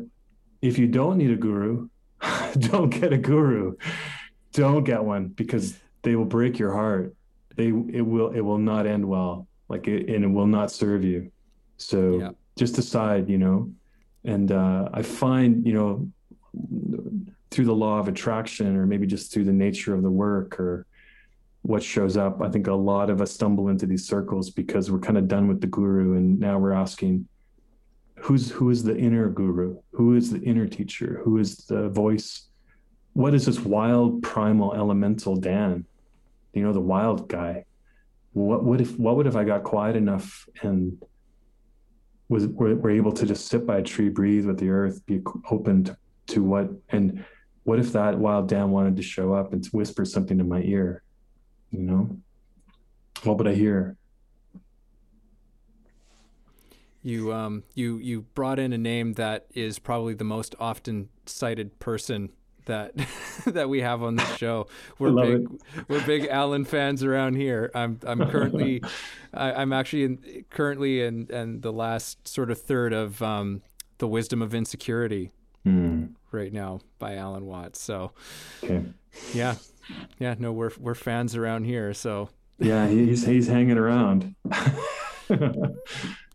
if you don't need a guru don't get a guru. Don't get one because they will break your heart. They it will it will not end well. Like it, and it will not serve you. So yeah. just decide you know? And uh, i find you know through the law of attraction or maybe just through the nature of the work or what shows up. I think a lot of us stumble into these circles because we're kind of done with the guru and now we're asking who's who is the inner guru? Who is the inner teacher? Who is the voice? What is this wild primal elemental dan? You know the wild guy. What would if what would if i got quiet enough and was were, were able to just sit by a tree breathe with the earth be open to, to what and what if that wild Dan wanted to show up and whisper something in my ear you know what would i hear you um you you brought in a name that is probably the most often cited person that that we have on this show. We're big it. we're big Alan fans around here. I'm I'm currently I, am actually in, currently in and the last sort of third of um, the Wisdom of Insecurity mm. right now by Alan Watts. So okay. yeah, yeah, no, we're we're fans around here. So yeah, he's he's hanging around.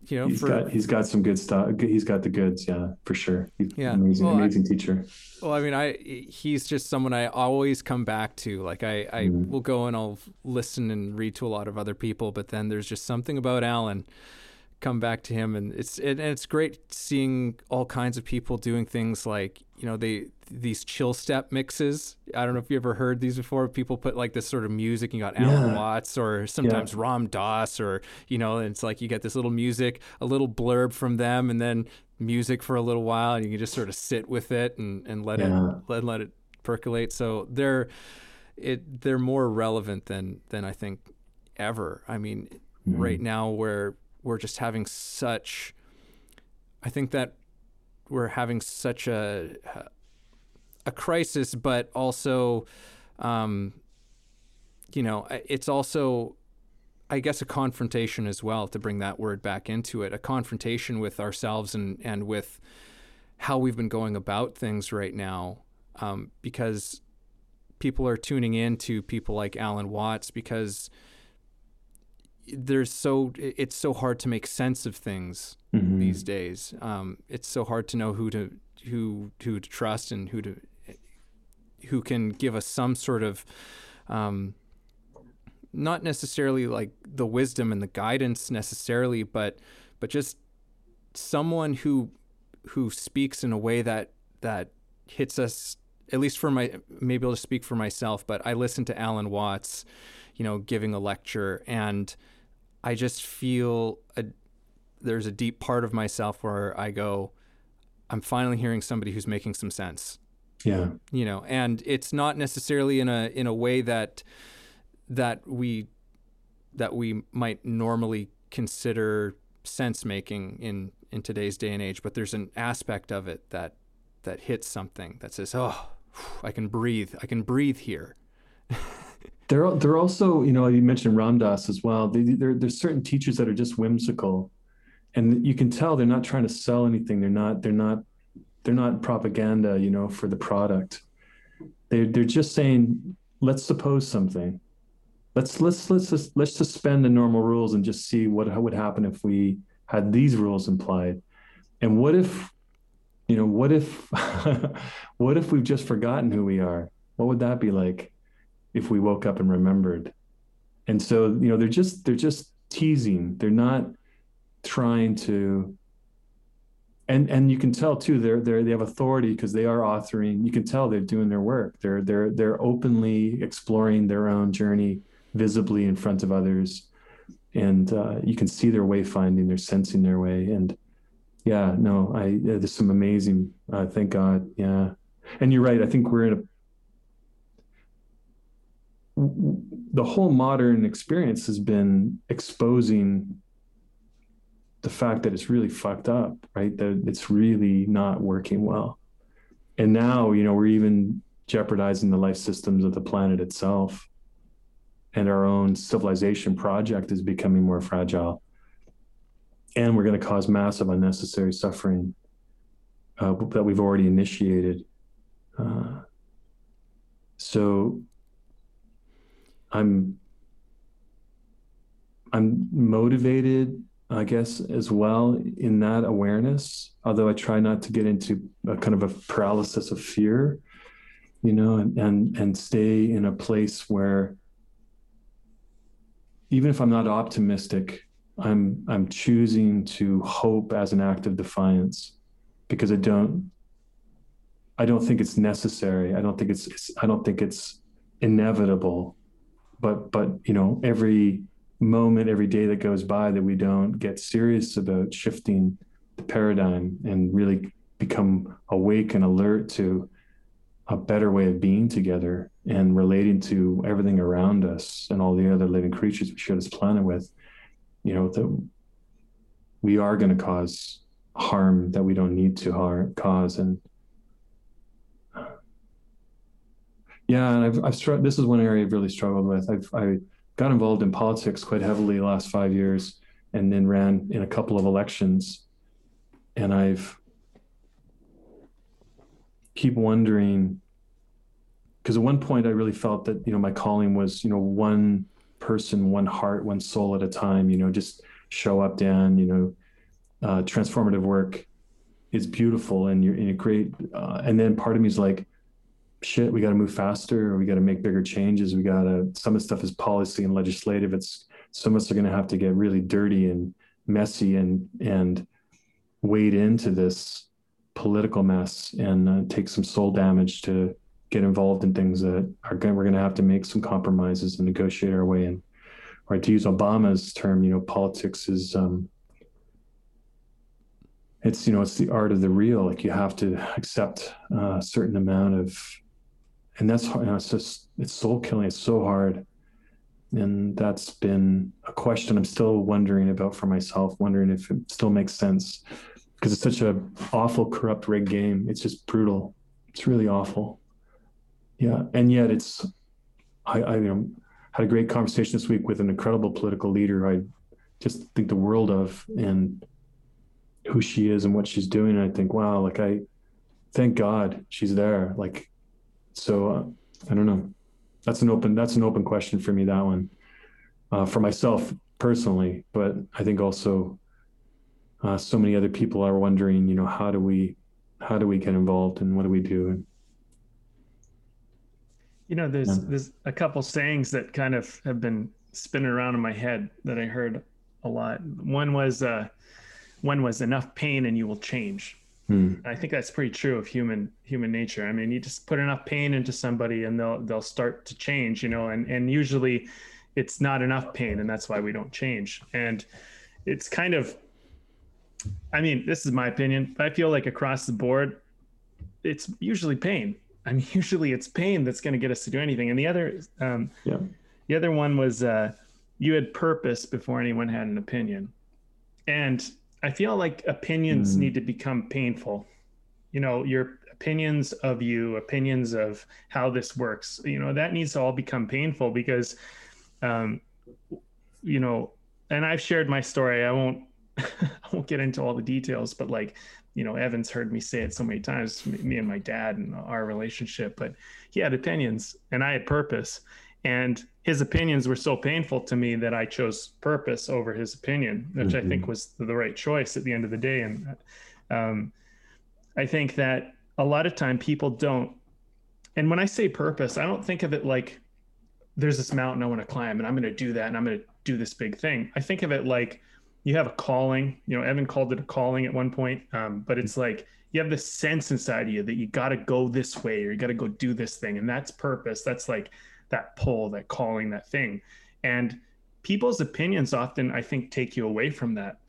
you know, he's for, got he's got some good stuff. He's got the goods, yeah, for sure. He's yeah, amazing, well, amazing I, teacher. Well, I mean, I he's just someone I always come back to. Like I, I mm-hmm. will go and I'll listen and read to a lot of other people, but then there's just something about Alan. Come back to him, and it's it, and it's great seeing all kinds of people doing things like you know they these chill step mixes. I don't know if you ever heard these before. People put like this sort of music. You got Alan yeah. Watts or sometimes yeah. Ram Dass or you know, it's like you get this little music, a little blurb from them, and then music for a little while, and you can just sort of sit with it and and let yeah. it let let it percolate. So they're it they're more relevant than than I think ever. I mean, mm-hmm. right now where we're just having such. I think that we're having such a a crisis, but also, um, you know, it's also, I guess, a confrontation as well. To bring that word back into it, a confrontation with ourselves and and with how we've been going about things right now, um, because people are tuning in to people like Alan Watts because there's so it's so hard to make sense of things mm-hmm. these days. Um, it's so hard to know who to who who to trust and who to who can give us some sort of um, not necessarily like the wisdom and the guidance necessarily, but but just someone who who speaks in a way that that hits us at least for my maybe I'll just speak for myself, but I listen to Alan Watts, you know, giving a lecture and I just feel a, there's a deep part of myself where I go, I'm finally hearing somebody who's making some sense. Yeah. You know, and it's not necessarily in a in a way that that we that we might normally consider sense making in in today's day and age, but there's an aspect of it that that hits something that says, "Oh, I can breathe. I can breathe here." They're they're also, you know, you mentioned Ram Dass as well. They, there's certain teachers that are just whimsical, and you can tell they're not trying to sell anything. They're not they're not they're not propaganda, you know, for the product. They they're just saying, let's suppose something. Let's let's let's just let's suspend the normal rules and just see what would happen if we had these rules implied. And what if, you know, what if what if we've just forgotten who we are? What would that be like? if we woke up and remembered. And so, you know, they're just they're just teasing. They're not trying to and and you can tell too they're they they have authority because they are authoring you can tell they're doing their work. They're they're they're openly exploring their own journey visibly in front of others. And uh, you can see their way finding they're sensing their way. And yeah no i there's some amazing uh, thank god yeah. And you're right. I think we're in a the whole modern experience has been exposing the fact that it's really fucked up, right? That it's really not working well. And now, you know, we're even jeopardizing the life systems of the planet itself. And our own civilization project is becoming more fragile. And we're going to cause massive unnecessary suffering uh, that we've already initiated. Uh, so I'm I'm motivated, I guess, as well in that awareness. Although I try not to get into a kind of a paralysis of fear, you know, and and, and stay in a place where even if I'm not optimistic, I'm I'm choosing to hope as an act of defiance because I don't I don't think it's necessary. I don't think it's, it's I don't think it's inevitable but but you know every moment every day that goes by that we don't get serious about shifting the paradigm and really become awake and alert to a better way of being together and relating to everything around us and all the other living creatures we share this planet with you know that we are going to cause harm that we don't need to cause and Yeah, and I've I've. This is one area I've really struggled with. I've I got involved in politics quite heavily the last five years, and then ran in a couple of elections, and I've keep wondering because at one point I really felt that you know my calling was you know one person, one heart, one soul at a time. You know, just show up, Dan. You know, uh, transformative work is beautiful, and you're in a great. Uh, and then part of me is like shit, we got to move faster or we got to make bigger changes. We got to, some of the stuff is policy and legislative. It's, some of us are going to have to get really dirty and messy and, and wade into this political mess and uh, take some soul damage to get involved in things that are going, we're going to have to make some compromises and negotiate our way in. Or to use Obama's term, you know, politics is, um, it's you know it's the art of the real like you have to accept a certain amount of and that's hard. You know, it's just it's soul killing. It's so hard, and that's been a question I'm still wondering about for myself. Wondering if it still makes sense because it's such a awful, corrupt, rigged game. It's just brutal. It's really awful. Yeah, and yet it's. I, I you know had a great conversation this week with an incredible political leader. I just think the world of and who she is and what she's doing. And I think, wow, like I thank God she's there. Like so uh, I don't know. That's an open that's an open question for me. That one uh, for myself personally, but I think also uh, so many other people are wondering. You know, how do we how do we get involved and what do we do? You know, there's yeah. there's a couple sayings that kind of have been spinning around in my head that I heard a lot. One was uh, one was enough pain and you will change. Hmm. I think that's pretty true of human human nature. I mean, you just put enough pain into somebody and they'll they'll start to change, you know, and and usually it's not enough pain and that's why we don't change. And it's kind of I mean, this is my opinion. I feel like across the board it's usually pain. I mean, usually it's pain that's going to get us to do anything. And the other um yeah. the other one was uh you had purpose before anyone had an opinion. And I feel like opinions mm. need to become painful. You know, your opinions of you, opinions of how this works, you know, that needs to all become painful because, um, you know, and I've shared my story. I won't, I won't get into all the details, but like, you know, Evan's heard me say it so many times, me and my dad and our relationship, but he had opinions and I had purpose. And his opinions were so painful to me that I chose purpose over his opinion, which mm-hmm. I think mm-hmm. was the right choice at the end of the day. And um, I think that a lot of time people don't. And when I say purpose, I don't think of it like there's this mountain I want to climb and I'm going to do that and I'm going to do this big thing. I think of it like you have a calling. You know, Evan called it a calling at one point, um, but it's like you have this sense inside of you that you got to go this way or you got to go do this thing, and that's purpose. That's like that pull, that calling, that thing. And people's opinions often, I think, take you away from that.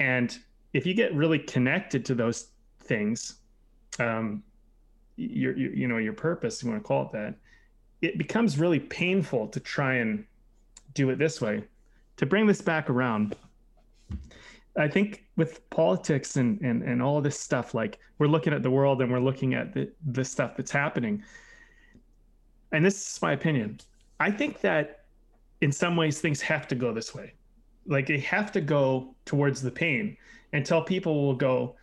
And if you get really connected to those things, um, your, your you know your purpose you want to call it that it becomes really painful to try and do it this way to bring this back around i think with politics and and, and all this stuff like we're looking at the world and we're looking at the, the stuff that's happening and this is my opinion i think that in some ways things have to go this way. Like they have to go towards the pain until people will go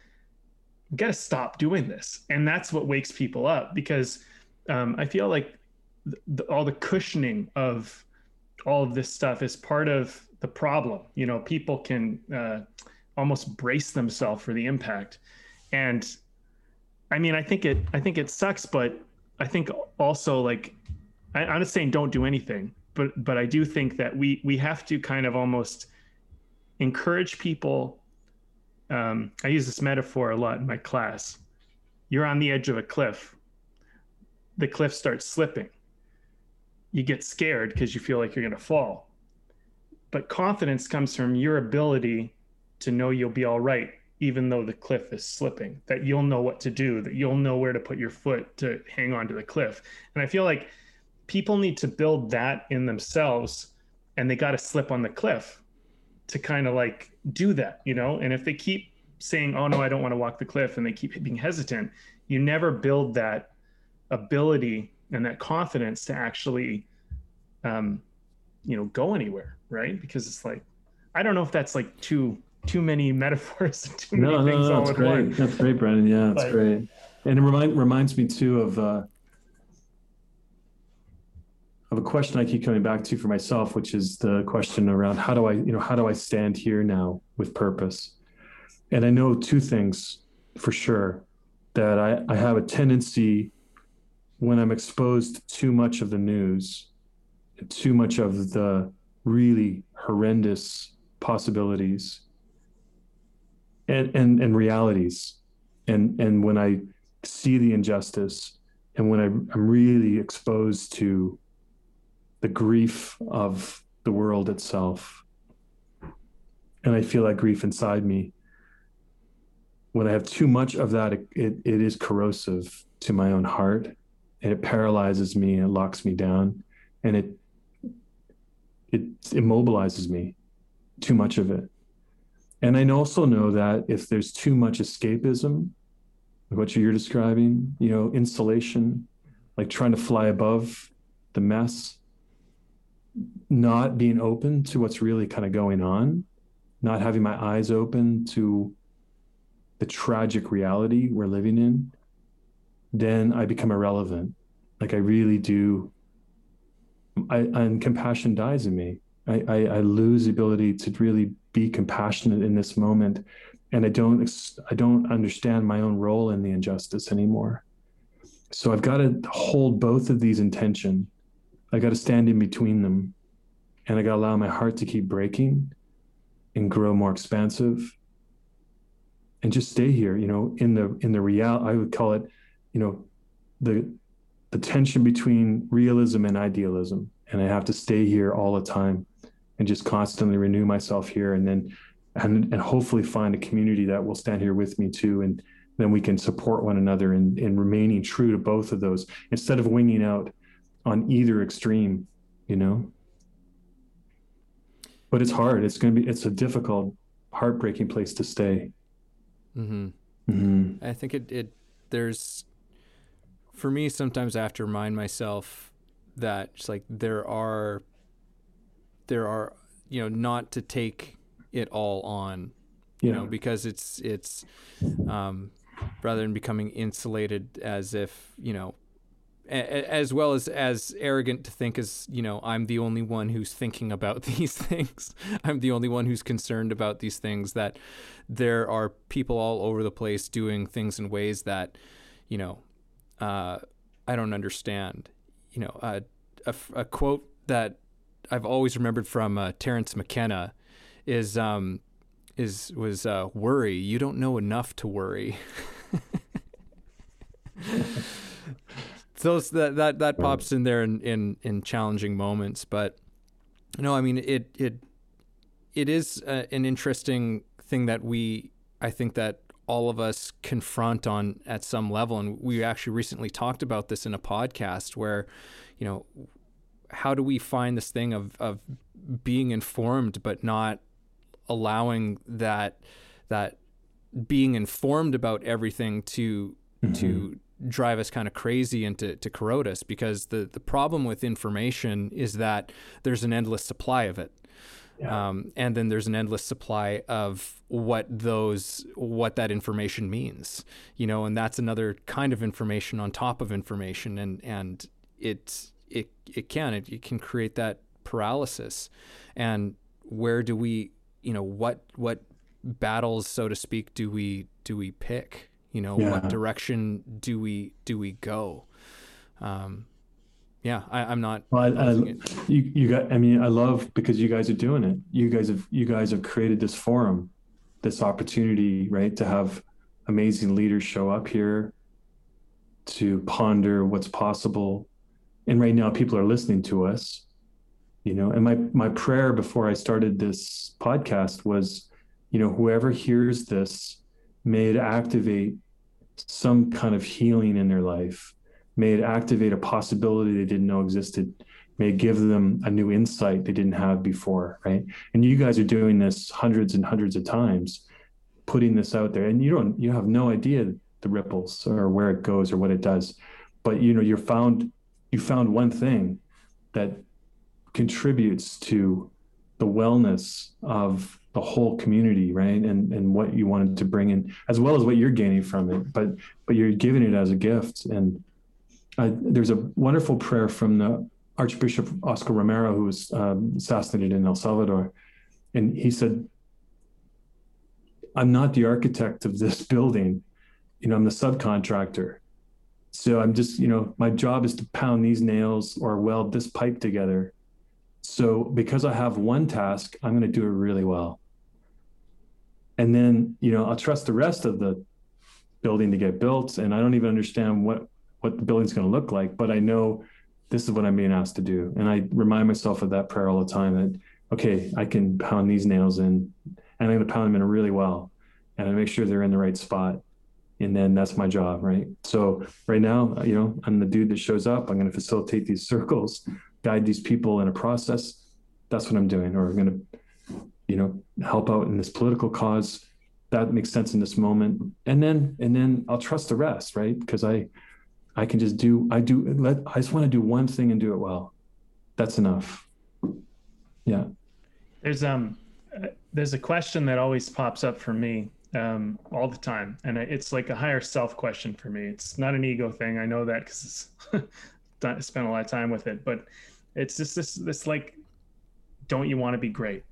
got to stop doing this. And that's what wakes people up because um, i feel like the, all the cushioning of all of this stuff is part of the problem. You know people can uh, almost brace themselves for the impact. And i mean i think it i think it sucks but i think also like I, i'm not saying don't do anything but but i do think that we we have to kind of almost encourage people um, I use this metaphor a lot in my class. You're on the edge of a cliff. The cliff starts slipping. You get scared because you feel like you're going to fall. But confidence comes from your ability to know you'll be all right, even though the cliff is slipping, that you'll know what to do, that you'll know where to put your foot to hang on to the cliff. And I feel like people need to build that in themselves and they got to slip on the cliff to kind of like do that, you know? And if they keep saying, oh no, I don't want to walk the cliff, and they keep being hesitant, you never build that ability and that confidence to actually, um, you know, go anywhere, right? Because it's like, I don't know if that's like too too many metaphors and too no, many things no, no, all that's great. one. That's great, Brendan. Yeah, that's But- great. And it remind, reminds me too of uh, of a question I keep coming back to for myself, which is the question around how do I, you know, how do I stand here now with purpose? And I know two things for sure that I, I have a tendency when I'm exposed to too much of the news, too much of the really horrendous possibilities and, and, and realities. And, and when I see the injustice and when I, I'm really exposed to the grief of the world itself, and I feel that grief inside me, when I have too much of that, it, it, it is corrosive to my own heart. And it paralyzes me and it locks me down and it it immobilizes me. Too much of it and i also know that if there's too much escapism like what you're describing you know insulation like trying to fly above the mess not being open to what's really kind of going on not having my eyes open to the tragic reality we're living in, then I become irrelevant. Like I really do. I and compassion dies in me. I, I, I lose the ability to really be compassionate in this moment, and I don't I don't understand my own role in the injustice anymore. So I've got to hold both of these in tension. I got to stand in between them, and I got to allow my heart to keep breaking, and grow more expansive, and just stay here you know in the in the real i would call it you know the the tension between realism and idealism. And i have to stay here all the time and just constantly renew myself here and then and and hopefully find a community that will stand here with me too and then we can support one another in in remaining true to both of those instead of winging out on either extreme you know but it's hard it's going to be it's a difficult heartbreaking place to stay Mm-hmm. Mm-hmm. I think it, it there's for me sometimes I have to remind myself that it's like there are there are you know not to take it all on you Yeah. know because it's it's um, rather than becoming insulated as if you know a- as well as as arrogant to think as you know I'm the only one who's thinking about these things I'm the only one who's concerned about these things that there are people all over the place doing things in ways that you know uh, I don't understand you know uh, a, a quote that I've always remembered from uh, Terence McKenna is um, is was uh, worry. You don't know enough to worry. Those that that that pops in there in in, in challenging moments. But no i mean it it it is uh, an interesting thing that we i think that all of us confront on at some level. And we actually recently talked about this in a podcast where you know how do we find this thing of of being informed but not allowing that that being informed about everything to mm-hmm. to drive us kind of crazy and to, to corrode us because the, the problem with information is that there's an endless supply of it. Yeah. Um, and then there's an endless supply of what those what that information means, you know, and that's another kind of information on top of information, and and it it it can it, it can create that paralysis, and where do we, you know, what what battles, so to speak, do we do we pick? You know, yeah. what direction do we do we go? Um, yeah, I, am not. Well, I, I, you you got. I mean, I love because you guys are doing it. You guys have you guys have created this forum, this opportunity, right, to have amazing leaders show up here, to ponder what's possible, and right now people are listening to us. You know, and my my prayer before I started this podcast was, you know, whoever hears this, may it activate some kind of healing in their life may it activate a possibility they didn't know existed may give them a new insight they didn't have before right and you guys are doing this hundreds and hundreds of times putting this out there and you don't you have no idea the ripples or where it goes or what it does but you know you're found you found one thing that contributes to the wellness of the whole community right and and what you wanted to bring in as well as what you're gaining from it but but you're giving it as a gift and uh, there's a wonderful prayer from the Archbishop Oscar Romero, who was um, assassinated in El Salvador. And he said, I'm not the architect of this building. You know, I'm the subcontractor. So I'm just, you know, my job is to pound these nails or weld this pipe together. So because I have one task, I'm going to do it really well. And then, you know, I'll trust the rest of the building to get built. And I don't even understand what what the building's going to look like, but I know this is what I'm being asked to do. And I remind myself of that prayer all the time that, okay, I can pound these nails in and I'm going to pound them in really well. And I make sure they're in the right spot. And then that's my job, right? So right now, you know, I'm the dude that shows up. I'm going to facilitate these circles, guide these people in a process. That's what I'm doing. Or I'm going to, you know, help out in this political cause. That makes sense in this moment. And then, and then I'll trust the rest, right? Because I, I can just do, I do, let, I just want to do one thing and do it well. That's enough. Yeah. There's, um, uh, there's a question that always pops up for me um, all the time. And it's like a higher self question for me. It's not an ego thing. I know that because I spent a lot of time with it, but it's just this, this like, don't you want to be great?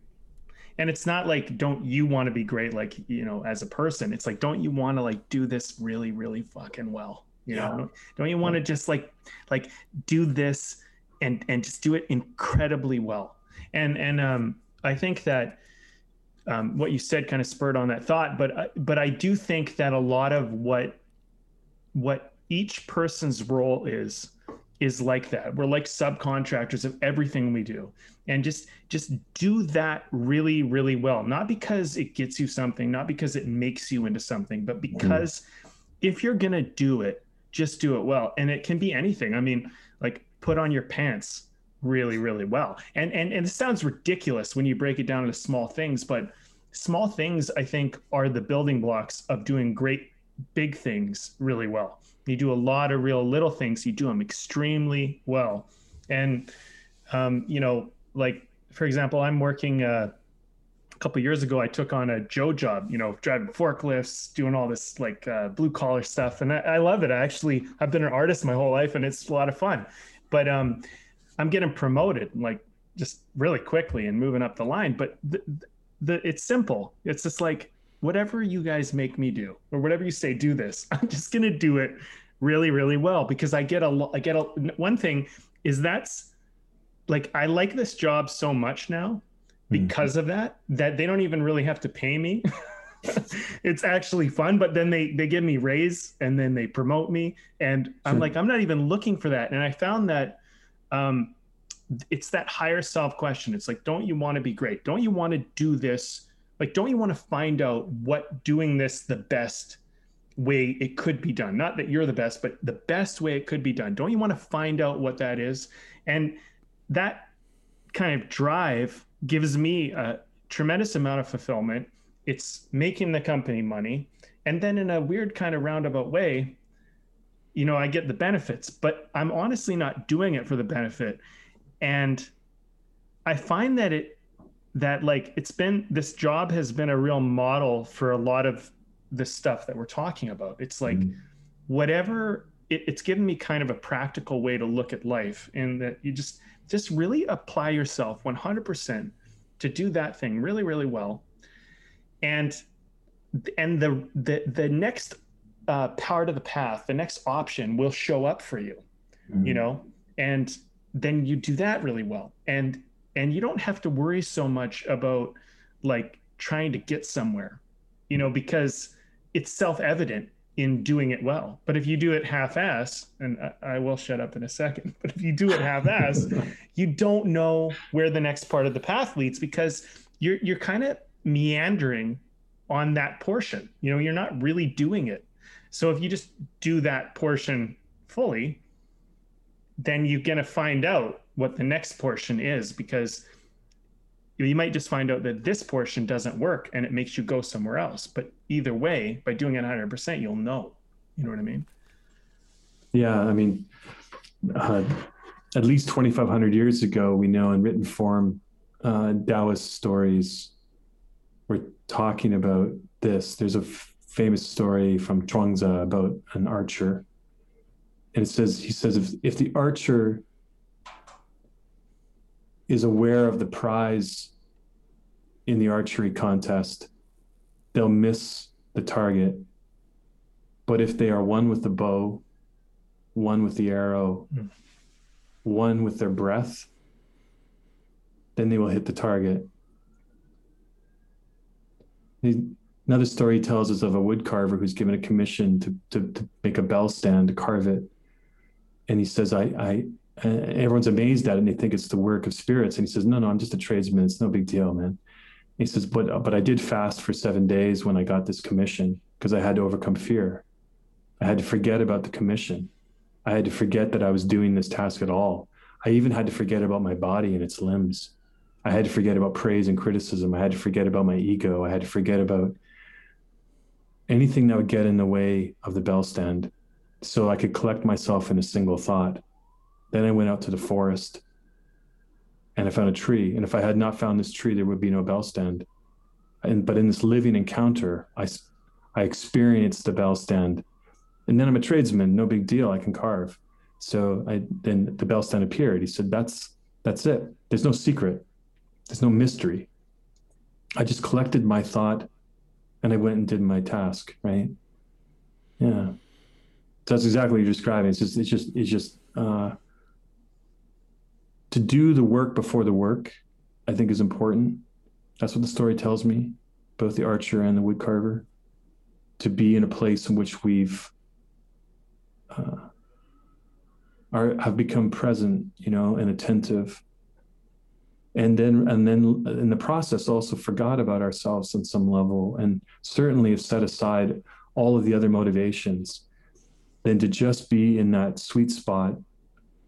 And it's not like, don't you want to be great? Like, you know, as a person, it's like, don't you want to like do this really, really fucking well? You yeah. know, don't you want to just like like do this and and just do it incredibly well? And and um, I think that um, what you said kind of spurred on that thought, but uh, but I do think that a lot of what what each person's role is is like that. We're like subcontractors of everything we do. And just just do that really really well. Not because it gets you something, not because it makes you into something, but mm-hmm. because mm. if you're going to do it, just do it well and it can be anything i mean like put on your pants really really well and and and it sounds ridiculous when you break it down into small things but small things i think are the building blocks of doing great big things really well you do a lot of real little things you do them extremely well and um, you know like for example i'm working uh, a couple years ago, I took on a Joe job, you know, driving forklifts, doing all this like uh, blue collar stuff, and I, I, love it. I actually I've been an artist my whole life, and it's a lot of fun. But um, I'm getting promoted like just really quickly and moving up the line. But the, the it's simple. It's just like whatever you guys make me do, or whatever you say, do this. I'm just gonna do it really, really well because I get a I get a one thing is that's like I like this job so much now Mm-hmm. because mm-hmm. of that that they don't even really have to pay me it's actually fun but then they they give me raise and then they promote me and i'm like i'm not even looking for that and i found that um it's that higher self question. It's like don't you want to be great? Don't you want to do this? Like don't you want to find out what doing this the best way it could be done? Not that you're the best but the best way it could be done. Don't you want to find out what that is? And that kind of drive gives me a tremendous amount of fulfillment. It's making the company money. And then in a weird kind of roundabout way you know i get the benefits but i'm honestly not doing it for the benefit and i find that it that like it's been this job has been a real model for a lot of the stuff that we're talking about it's like mm. whatever it, it's given me kind of a practical way to look at life and that you just just really apply yourself 100% to do that thing really really well and and the the the next uh, part of the path the next option will show up for you mm-hmm. you know and then you do that really well. And and you don't have to worry so much about like trying to get somewhere you know because it's self-evident in doing it well. But if you do it half-ass and I, I will shut up in a second but if you do it half-ass you don't know where the next part of the path leads because you're you're kind of meandering on that portion. You know you're not really doing it. So if you just do that portion fully then you're going to find out what the next portion is because you might just find out that this portion doesn't work and it makes you go somewhere else. But either way, by doing it 100%, you'll know. You know what I mean? Yeah. I mean, uh, at least 2,500 years ago, we know in written form, uh, Taoist stories were talking about this. There's a f- famous story from Chuang-Tzu about an archer. And it says, he says, if, if the archer is aware of the prize in the archery contest, they'll miss the target. But if they are one with the bow, one with the arrow, mm. one with their breath, then they will hit the target. Another story tells us of a wood carver who's given a commission to, to, to make a bell stand to carve it. And he says, I, I, uh, everyone's amazed at it and they think it's the work of spirits. And he says, No, no, I'm just a tradesman. It's no big deal, man. He says, But uh, but I did fast for seven days when I got this commission because I had to overcome fear. I had to forget about the commission. I had to forget that I was doing this task at all. I even had to forget about my body and its limbs. I had to forget about praise and criticism. I had to forget about my ego. I had to forget about anything that would get in the way of the bell stand so I could collect myself in a single thought then I went out to the forest and I found a tree. And if I had not found this tree, there would be no bell stand. And but in this living encounter, I I experienced the bell stand. And then I'm a tradesman, no big deal. I can carve. So I then the bell stand appeared. He said, That's that's it. There's no secret. There's no mystery. I just collected my thought and I went and did my task, right? Yeah. So that's exactly what you're describing. It's just it's just it's just uh to do the work before the work, I think is important. That's what the story tells me, both the archer and the woodcarver, to be in a place in which we've uh, are have become present, you know, and attentive. And then, and then in the process, also forgot about ourselves on some level, and certainly have set aside all of the other motivations, than to just be in that sweet spot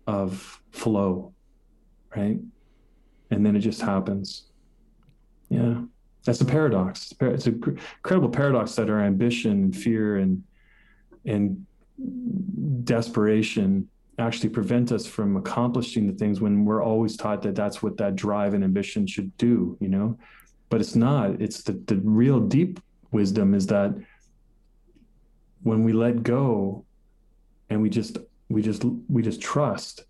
of flow right? And then it just happens. Yeah, that's a paradox. It's an incredible paradox that our ambition, and fear, and and desperation actually prevent us from accomplishing the things when we're always taught that that's what that drive and ambition should do. You know, but it's not. It's the the real deep wisdom is that when we let go and we just we just we just trust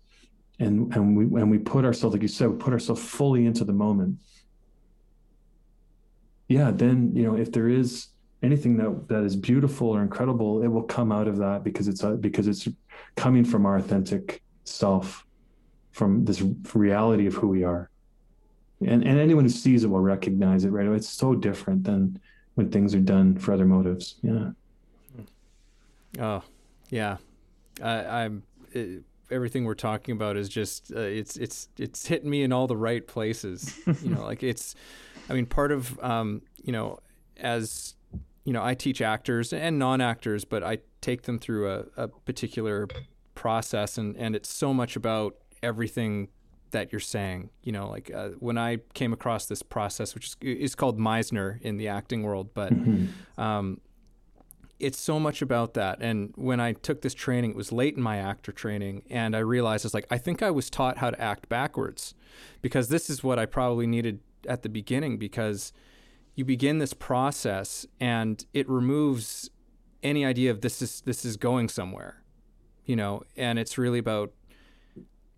and and we and we put ourselves like you said we put ourselves fully into the moment. Yeah then you know if there is anything that that is beautiful or incredible it will come out of that because it's uh, because it's coming from our authentic self from this reality of who we are. And and anyone who sees it will recognize it right? It's so different than when things are done for other motives. Yeah. Oh yeah I, i'm it, everything we're talking about is just uh, it's it's it's hitting me in all the right places. you know, like it's, I mean, part of um, you know, as you know, I teach actors and non-actors, but I take them through a, a particular process, and and it's so much about everything that you're saying. You know, like uh, when I came across this process, which is, is called Meisner in the acting world, but mm-hmm. um, it's so much about that. And when I took this training, it was late in my actor training, and I realized it's like I think I was taught how to act backwards, because this is what I probably needed at the beginning. Because you begin this process, and it removes any idea of this is this is going somewhere, you know. And it's really about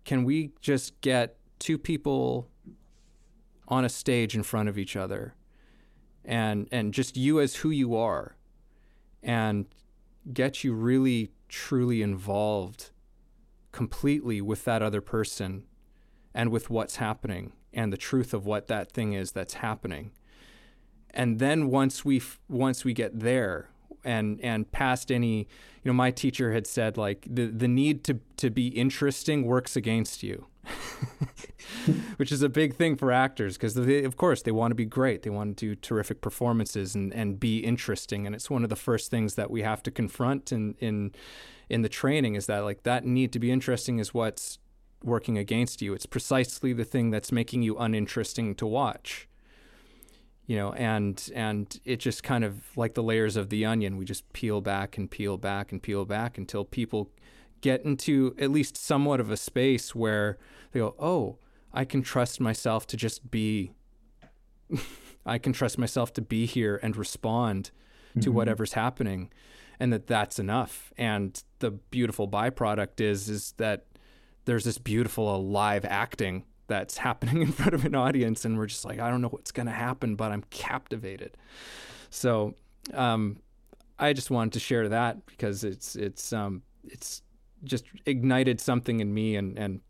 can we just get two people on a stage in front of each other and and just you as who you are and get you really truly involved completely with that other person and with what's happening and the truth of what that thing is that's happening. And then once we once we get there and and past any you know my teacher had said like the the need to to be interesting works against you which is a big thing for actors because of course they want to be great. They want to do terrific performances and and be interesting and it's one of the first things that we have to confront in in in the training is that like that need to be interesting is what's working against you. It's precisely the thing that's making you uninteresting to watch. You know and and it just kind of like the layers of the onion we just peel back and peel back and peel back until people get into at least somewhat of a space where they go oh i can trust myself to just be i can trust myself to be here and respond mm-hmm. to whatever's happening and that that's enough and the beautiful byproduct is is that there's this beautiful alive acting that's happening in front of an audience and we're just like i don't know what's going to happen but i'm captivated so um, i just wanted to share that because it's it's um, it's just ignited something in me and and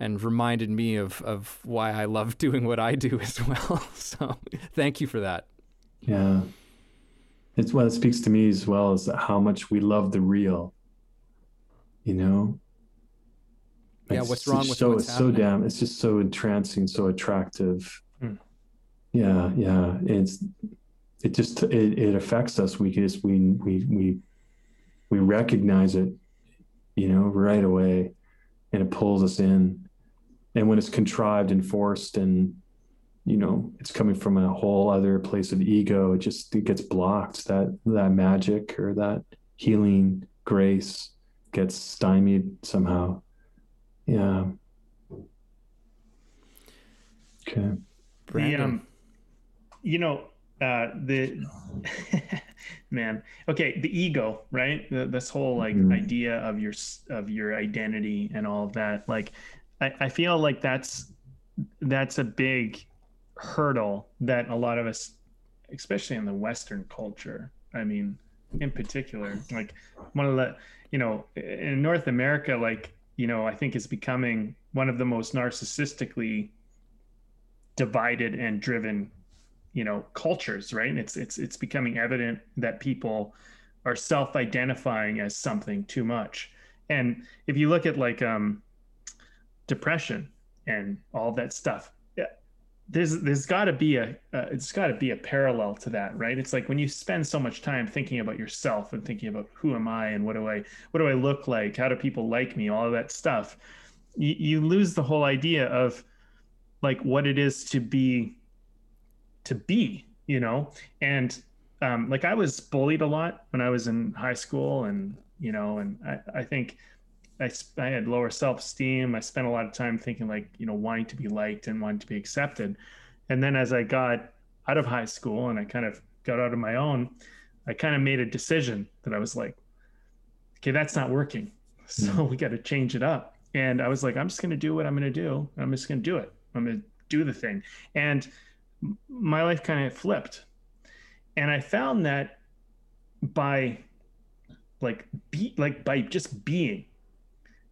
and reminded me of of why i love doing what i do as well so thank you for that yeah it's what it speaks to me as well is how much we love the real you know yeah, what's wrong with so what's so damn it's just so entrancing, so attractive. Mm. Yeah, yeah. It's it just it, it affects us. We just we we we we recognize it, you know, right away, and it pulls us in. And when it's contrived and forced and you know it's coming from a whole other place of ego it just it gets blocked that that magic or that healing grace gets stymied somehow yeah. Okay. Brandon. The, um, you know, uh, the man. Okay, the ego, right? The, this whole like mm-hmm. idea of your of your identity and all of that. Like, I, I feel like that's that's a big hurdle that a lot of us, especially in the Western culture, I mean, in particular, like one of the, you know, in North America, like you know, I think is becoming one of the most narcissistically divided and driven, you know, cultures, right? And it's it's it's becoming evident that people are self-identifying as something too much. And if you look at like um depression and all that stuff, yeah, there's there's got to be a uh, it's got to be a parallel to that right it's like when you spend so much time thinking about yourself and thinking about who am i and what do i what do i look like how do people like me all that stuff you, you lose the whole idea of like what it is to be to be you know? And um, like i was bullied a lot when i was in high school and you know and i, I think I, I had lower self-esteem. I spent a lot of time thinking like you know wanting to be liked and wanting to be accepted. And then as i got out of high school and i kind of got out of my own i kind of made a decision that i was like okay that's not working. So we got to change it up. And i was like i'm just going to do what i'm going to do. I'm just going to do it. I'm going to do the thing. And my life kind of flipped and i found that by like be like by just being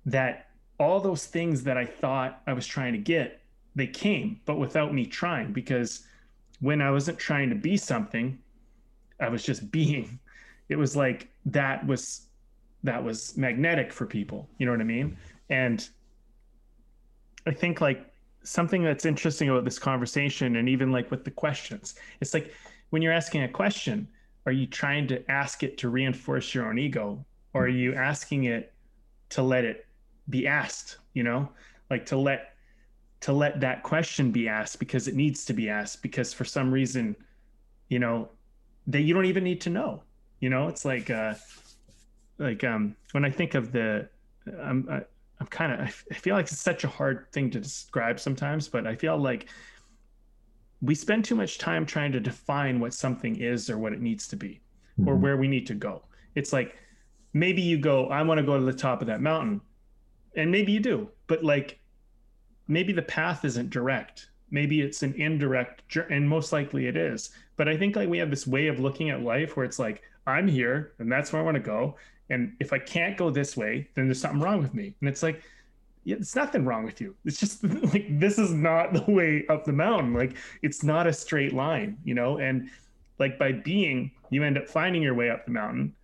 that all those things that I thought I was trying to get, they came, but without me trying, because when I wasn't trying to be something, I was just being. It was like that was that was magnetic for people. You know what I mean? And I think like something that's interesting about this conversation and even like with the questions, it's like when you're asking a question, are you trying to ask it to reinforce your own ego or are you asking it to let it be asked, you know? Like to let to let that question be asked because it needs to be asked because for some reason, you know, that you don't even need to know. You know, it's like uh like um when I think of the I'm I, I'm kind of I feel like it's such a hard thing to describe sometimes, but I feel like we spend too much time trying to define what something is or what it needs to be mm-hmm. or where we need to go. It's like maybe you go, I want to go to the top of that mountain. And maybe you do, but like maybe the path isn't direct. Maybe it's an indirect, and most likely it is. But I think like we have this way of looking at life where it's like, I'm here and that's where I want to go. And if I can't go this way, then there's something wrong with me. And it's like, yeah, it's nothing wrong with you. It's just like this is not the way up the mountain. Like it's not a straight line, you know. And like by being, you end up finding your way up the mountain.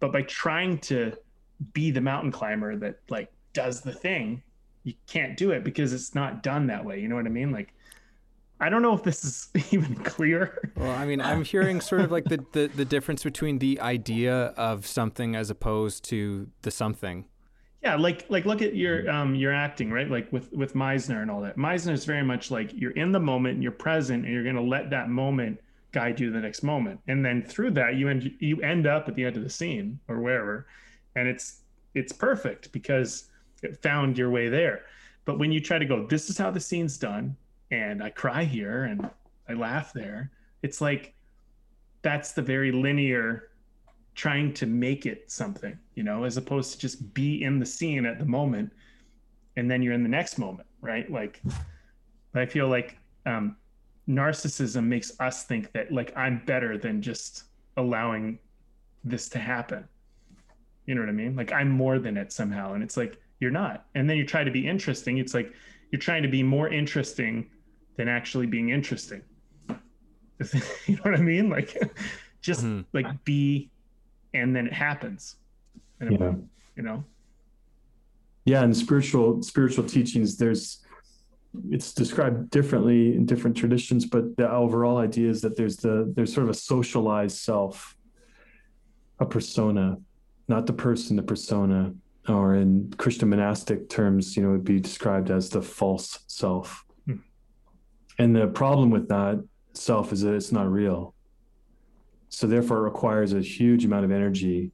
But by trying to be the mountain climber that like does the thing, you can't do it because it's not done that way. You know what I mean? Like I don't know if this is even clear. Well, I mean, I'm hearing sort of like the, the, the difference between the idea of something as opposed to the something. Yeah, like like look at your um your acting, right? Like with with Meisner and all that. Meisner is very much like you're in the moment and you're present and you're gonna let that moment guide you to the next moment. And then through that you end you end up at the end of the scene or wherever. And it's it's perfect because it found your way there. But when you try to go, this is how the scene's done, and I cry here and I laugh there. It's like that's the very linear trying to make it something, you know, as opposed to just be in the scene at the moment and then you're in the next moment, right? Like I feel like um narcissism makes us think that like I'm better than just allowing this to happen. You know what I mean? Like I'm more than it somehow. And it's like you're not. And then you try to be interesting. It's like you're trying to be more interesting than actually being interesting. you know what I mean? Like just mm-hmm. like be and then it happens. And yeah. you know. Yeah, and spiritual spiritual teachings there's it's described differently in different traditions, but the overall idea is that there's the there's sort of a socialized self, a persona, not the person, the persona, or in Christian monastic terms, you know, would be described as the false self. And the problem with that self is that it's not real. So therefore, it requires a huge amount of energy.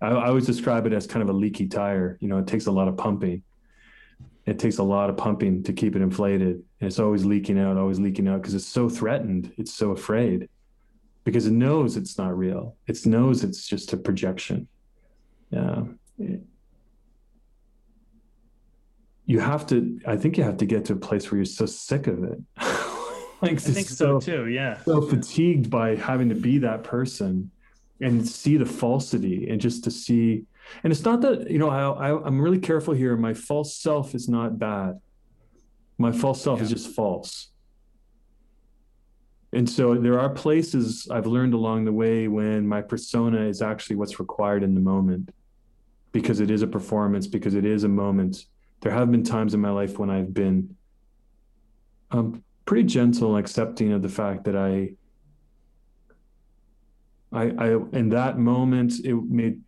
I, I always describe it as kind of a leaky tire. You know, it takes a lot of pumping. It takes a lot of pumping to keep it inflated, and it's always leaking out, always leaking out because it's so threatened. It's so afraid because it knows it's not real. It knows it's just a projection. Yeah you have to i think you have to get to a place where you're so sick of it. Like i think so, so, too yeah. so fatigued by having to be that person and see the falsity and just to see and it's not that you know I, I i'm really careful here. My false self is not bad. My false self yeah. is just false. And so there are places i've learned along the way when my persona is actually what's required in the moment because it is a performance because it is a moment there have been times in my life when I've been um, pretty gentle and accepting of the fact that I, I, I, in that moment, it made,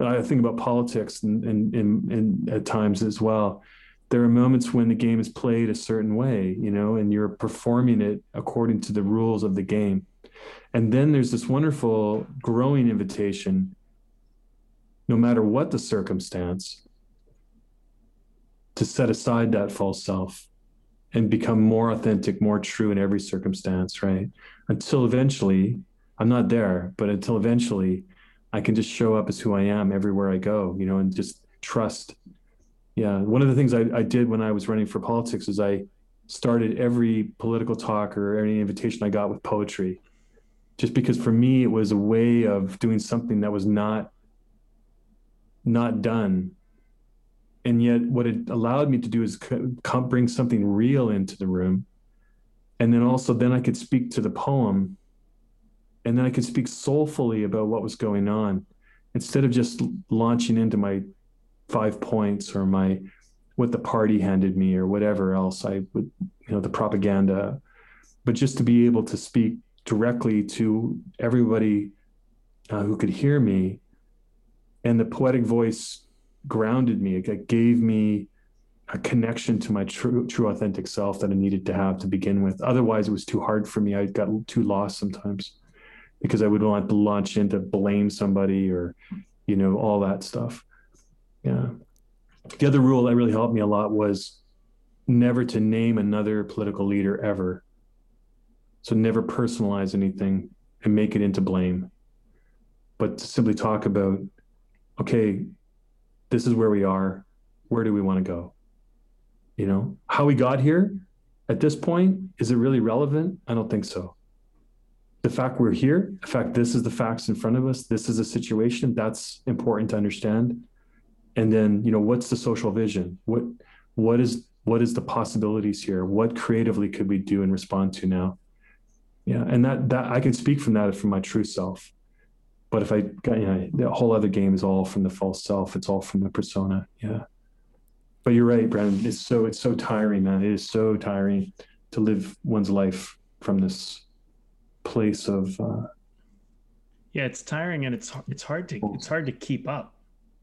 I think about politics and, and, and, and at times as well. There are moments when the game is played a certain way, you know, and you're performing it according to the rules of the game. And then there's this wonderful growing invitation, no matter what the circumstance, to set aside that false self and become more authentic, more true in every circumstance, right? Until eventually, I'm not there, but until eventually I can just show up as who I am everywhere I go, you know, and just trust. Yeah. One of the things I, I did when I was running for politics is I started every political talk or any invitation I got with poetry, just because for me it was a way of doing something that was not not done and yet what it allowed me to do is come, bring something real into the room. And then also then i could speak to the poem. And then i could speak soulfully about what was going on instead of just launching into my five points or my what the party handed me or whatever else I would, you know, the propaganda, but just to be able to speak directly to everybody uh, who could hear me. And the poetic voice grounded me. It gave me a connection to my true, true, authentic self that I needed to have to begin with. Otherwise, it was too hard for me. I got too lost sometimes because I would want to launch into blame somebody or, you know, all that stuff. Yeah. The other rule that really helped me a lot was never to name another political leader ever. So never personalize anything and make it into blame, but to simply talk about, okay, this is where we are. Where do we want to go? You know, how we got here at this point, is it really relevant? I don't think so. The fact we're here, the fact this is the facts in front of us, this is a situation that's important to understand. And then, you know, what's the social vision? What what is what is the possibilities here? What creatively could we do and respond to now? Yeah, and that that I can speak from that from my true self. But if I, got you know, the whole other game is all from the false self. It's all from the persona. Yeah. But you're right, Brandon. It's so it's so tiring, man. It is so tiring to live one's life from this place of. Uh, yeah, it's tiring and it's it's hard to it's hard to keep up.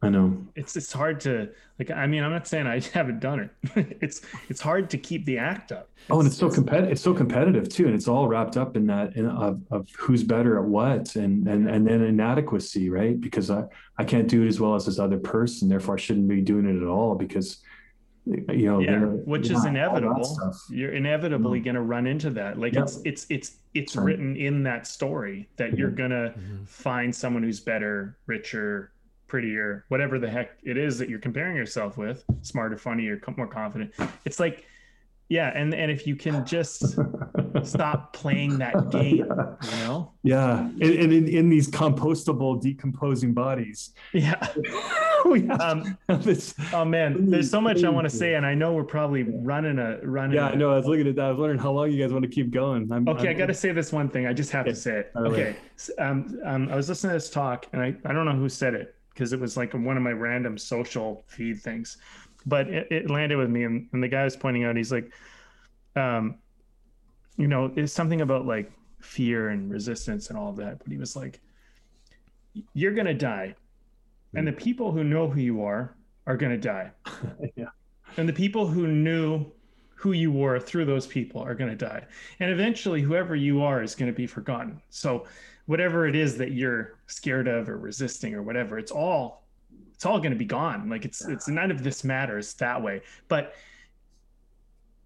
I know. It's it's hard to like. I mean, I'm not saying I haven't done it. it's it's hard to keep the act up. It's, oh, and it's so competitive. It's so competitive too, and it's all wrapped up in that in, of, of who's better at what, and and and then inadequacy, right? Because I I can't do it as well as this other person, therefore I shouldn't be doing it at all because you know yeah which is inevitable you're inevitably mm-hmm. going to run into that like it's it's it's it's written in that story that mm-hmm. you're going to mm-hmm. find someone who's better richer prettier, whatever the heck it is that you're comparing yourself with, smarter, funnier, more confident. It's like, yeah, and and if you can just stop playing that game, you know? Yeah, and, and in, in these compostable, decomposing bodies. Yeah. um, oh man, there's so much I want to say, and I know we're probably running a running. Yeah, I know. I was looking at that. I was wondering how long you guys want to keep going. I'm, okay, I'm, i got to say this one thing. I just have okay. to say it. Okay, um, um, I was listening to this talk, and I I don't know who said it, because it was like one of my random social feed things. But it, it landed with me, and, and, the guy was pointing out, he's like, um, you know, it's something about like fear and resistance and all that. But he was like, you're gonna die, and the people who know who you are are gonna die. yeah. And the people who knew who you were through those people are going to die. And eventually, whoever you are is going to be forgotten. So whatever it is that you're scared of or resisting or whatever it's all it's all going to be gone. Like it's it's none of this matters that way. But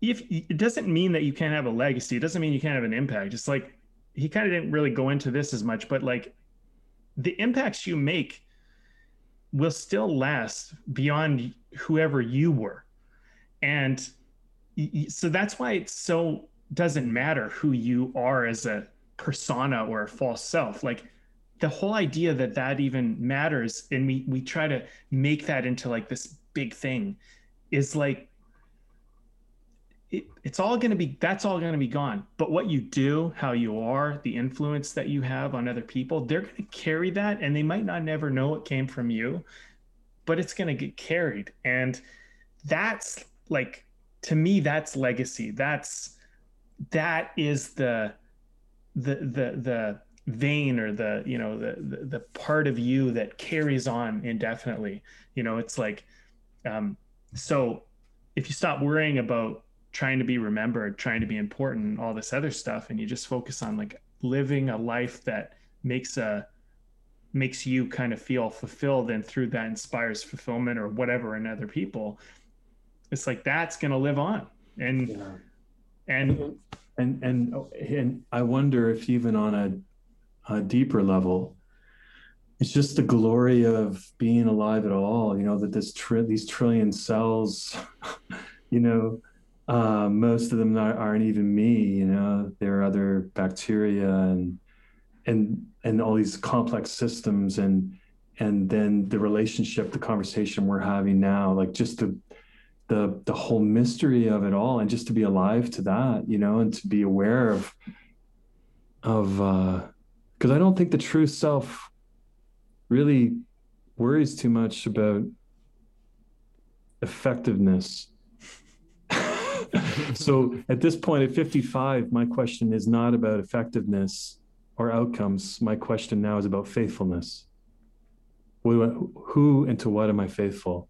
if it doesn't mean that you can't have a legacy. It doesn't mean you can't have an impact. It's like he kind of didn't really go into this as much but like the impacts you make will still last beyond whoever you were. And so that's why it so doesn't matter who you are as a persona or a false self. Like the whole idea that that even matters and we we try to make that into like this big thing is like it, it's all going to be that's all going to be gone. But what you do how you are the influence that you have on other people they're going to carry that and they might not never know it came from you but it's going to get carried. And that's like to me that's legacy. That's that is the the the the vein or the you know the, the, the part of you that carries on indefinitely. You know it's like um so if you stop worrying about trying to be remembered trying to be important all this other stuff and you just focus on like living a life that makes a makes you kind of feel fulfilled and through that inspires fulfillment or whatever in other people it's like that's going to live on. And yeah. and and and and I wonder if even on a, a deeper level, it's just the glory of being alive at all. You know that this tri- these trillion cells, you know, uh, most of them not, aren't even me. You know, there are other bacteria and and and all these complex systems and and then the relationship, the conversation we're having now, like just the the the whole mystery of it all and just to be alive to that you know and to be aware of of uh because i don't think the true self really worries too much about effectiveness. so at this point, at 55, my question is not about effectiveness or outcomes. My question now is about faithfulness. Who and to what am I faithful?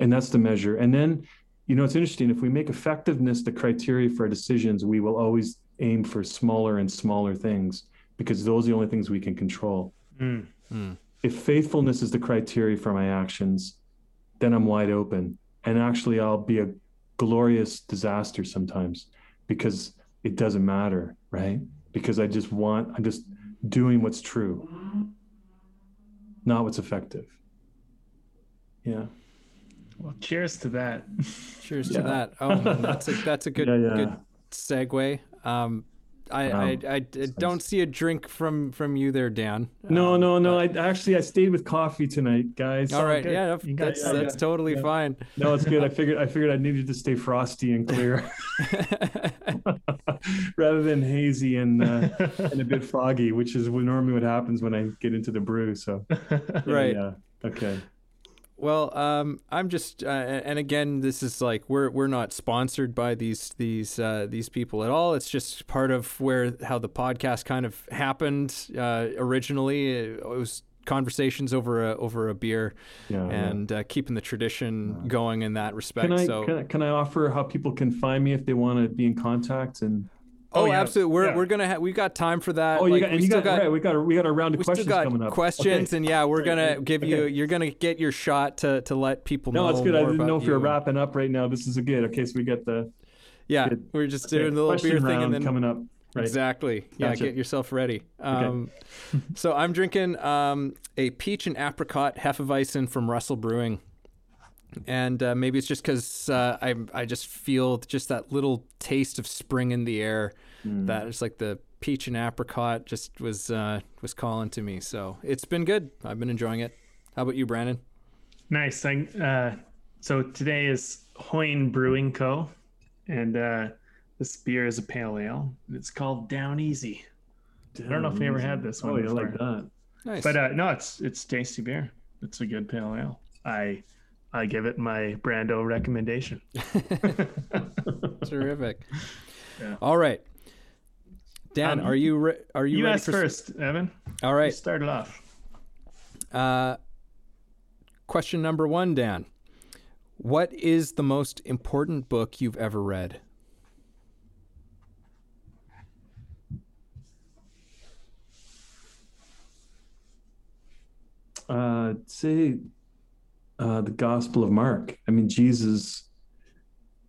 And that's the measure. And then, you know, it's interesting. If we make effectiveness the criteria for our decisions, we will always aim for smaller and smaller things because those are the only things we can control. Mm. Mm. If faithfulness is the criteria for my actions, then I'm wide open. And actually, I'll be a glorious disaster sometimes because it doesn't matter, right? Because I just want, I'm just doing what's true, not what's effective. Yeah. Well, cheers to that. Cheers yeah. to that. Oh, that's a that's a good yeah, yeah. good segue. Um, I, I, I, I, don't see a drink from from you there, Dan. No, um, no, no. I actually I stayed with coffee tonight, guys. All right, yeah, that's got, that's totally fine. No, it's good. I figured I figured I needed to stay frosty and clear, rather than hazy and uh, and a bit foggy, which is normally what happens when I get into the brew. So, right, yeah, okay. Well, um, I'm just, uh, and again, this is like we're we're not sponsored by these these uh, these people at all. It's just part of where how the podcast kind of happened uh, originally. It was conversations over a over a beer, yeah, and yeah. Uh, keeping the tradition yeah. going in that respect. Can I, so, can I, can I offer how people can find me if they want to be in contact and Oh, oh yeah. absolutely. We're yeah. we're gonna have we've got time for that. Oh, you got, we you got, got right, we got a, we got a round of questions coming up. Questions okay. and yeah, we're gonna give you okay. you're gonna get your shot to to let people no, know. No, it's good. I didn't know if you. you're wrapping up right now. This is a good. Okay, so we get the. Yeah, we're just okay. doing the little beer thing and then coming up. Right. Exactly. Yeah, gotcha. get yourself ready. Um, so I'm drinking um, a peach and apricot Hefeweizen from Russell Brewing and uh, maybe it's just because uh, I I just feel just that little taste of spring in the air. Mm. That it's like the peach and apricot just was uh, was calling to me. So it's been good. I've been enjoying it. How about you, Brandon? Nice. I, uh, so today is Hoyne Brewing Co. And uh, this beer is a pale ale. It's called Down Easy. Down I don't know if you ever had this one. Oh, you like that? Nice. But uh, no, it's it's tasty beer. It's a good pale ale. I I give it my Brando recommendation. Terrific. Yeah. All right. Dan, um, are you re- are you, you ready for first, Evan? All right. Start it off. Uh, question number one, Dan. What is the most important book you've ever read? Uh, say uh, the Gospel of Mark. I mean, Jesus,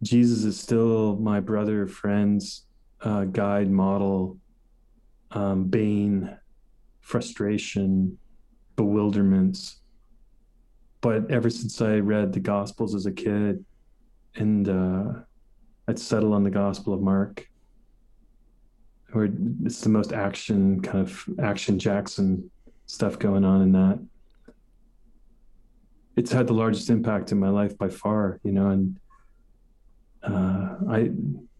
Jesus is still my brother, friends, uh, guide, model, um, bane, frustration, bewilderments. But ever since I read the Gospels as a kid, and uh, I'd settle on the Gospel of Mark, where it's the most action kind of action Jackson stuff going on in that it's had the largest impact in my life by far, you know, and uh, I,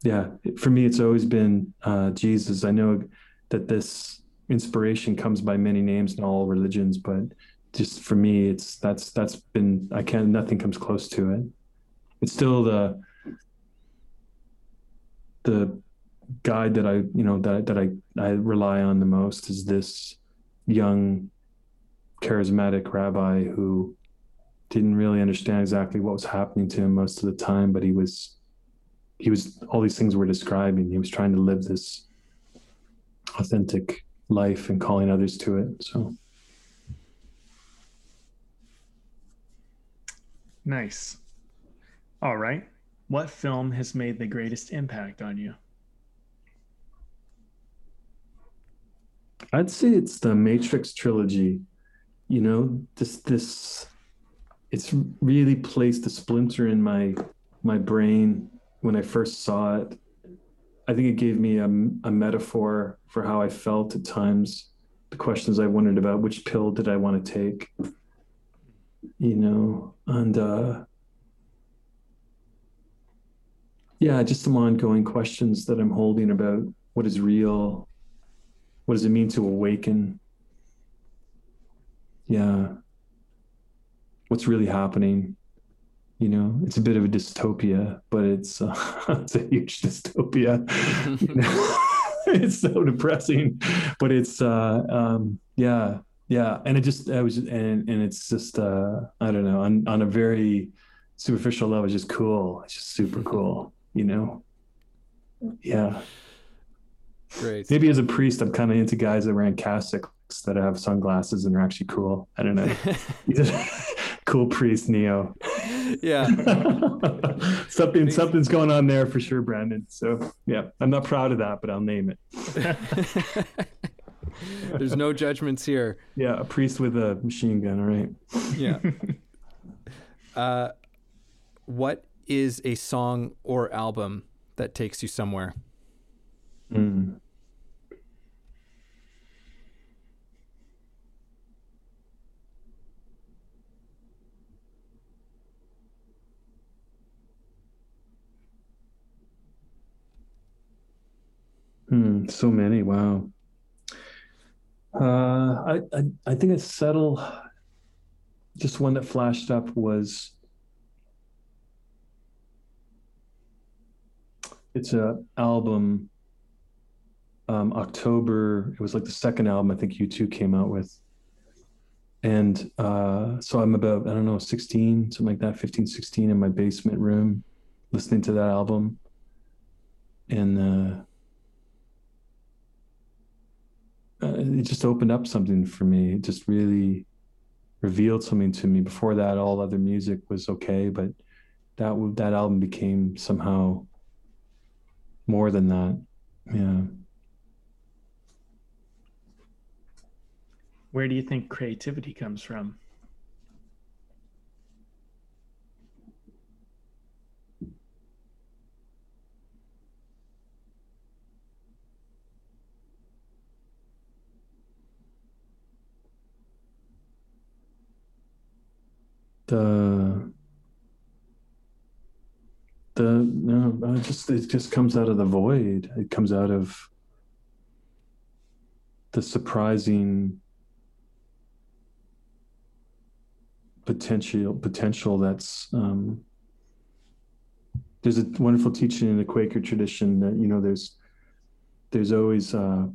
yeah, for me, it's always been uh, Jesus. I know that this inspiration comes by many names in all religions, but just for me, it's that's that's been I can't nothing comes close to it. It's still the the guide that I you know that that I I rely on the most is this young charismatic rabbi who didn't really understand exactly what was happening to him most of the time, but he was he was all these things we're describing. He was trying to live this authentic life and calling others to it. So nice. All right. What film has made the greatest impact on you? I'd say it's the Matrix trilogy. You know, this this it's really placed a splinter in my my brain when I first saw it. I think it gave me a, a metaphor for how I felt at times. The questions I wondered about which pill did I want to take, you know, and uh, yeah, just some ongoing questions that I'm holding about what is real, what does it mean to awaken. Yeah, what's really happening. You know, it's a bit of a dystopia, but it's uh, it's a huge dystopia. You know? it's so depressing, but it's uh, um, yeah, yeah, and it just I was and and it's just uh, I don't know on on a very superficial level, it's just cool. It's just super cool, you know. Yeah. Great. Maybe as a priest, I'm kind of into guys that wearing cassocks that have sunglasses and are actually cool. I don't know. Cool priest Neo. Yeah. Something something's going on there for sure, Brandon. So yeah, I'm not proud of that, but I'll name it. There's no judgments here. Yeah, a priest with a machine gun, all right. Yeah. Uh, what is a song or album that takes you somewhere? Mm. Hmm, so many. Wow. Uh, I, I I think a settle. Just one that flashed up was. It's a album. Um, October. It was like the second album I think U2 came out with. And uh, so I'm about I don't know 16 something like that 15 16 in my basement room, listening to that album. And uh, uh, it just opened up something for me. It just really revealed something to me. Before that, all other music was okay, but that that album became somehow more than that. Yeah. Where do you think creativity comes from? The the no it just it just comes out of the void. It comes out of the surprising potential potential that's um, there's a wonderful teaching in the Quaker tradition that you know there's there's always uh,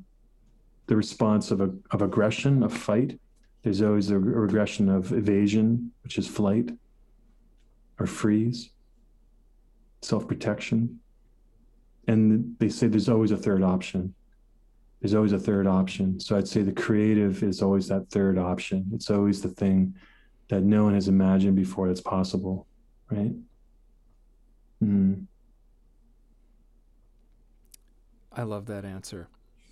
the response of a, of aggression of fight there's always a regression of evasion, which is flight or freeze, self protection. And they say there's always a third option. There's always a third option. So I'd say the creative is always that third option. It's always the thing that no one has imagined before that's possible, right? Mm. I love that answer.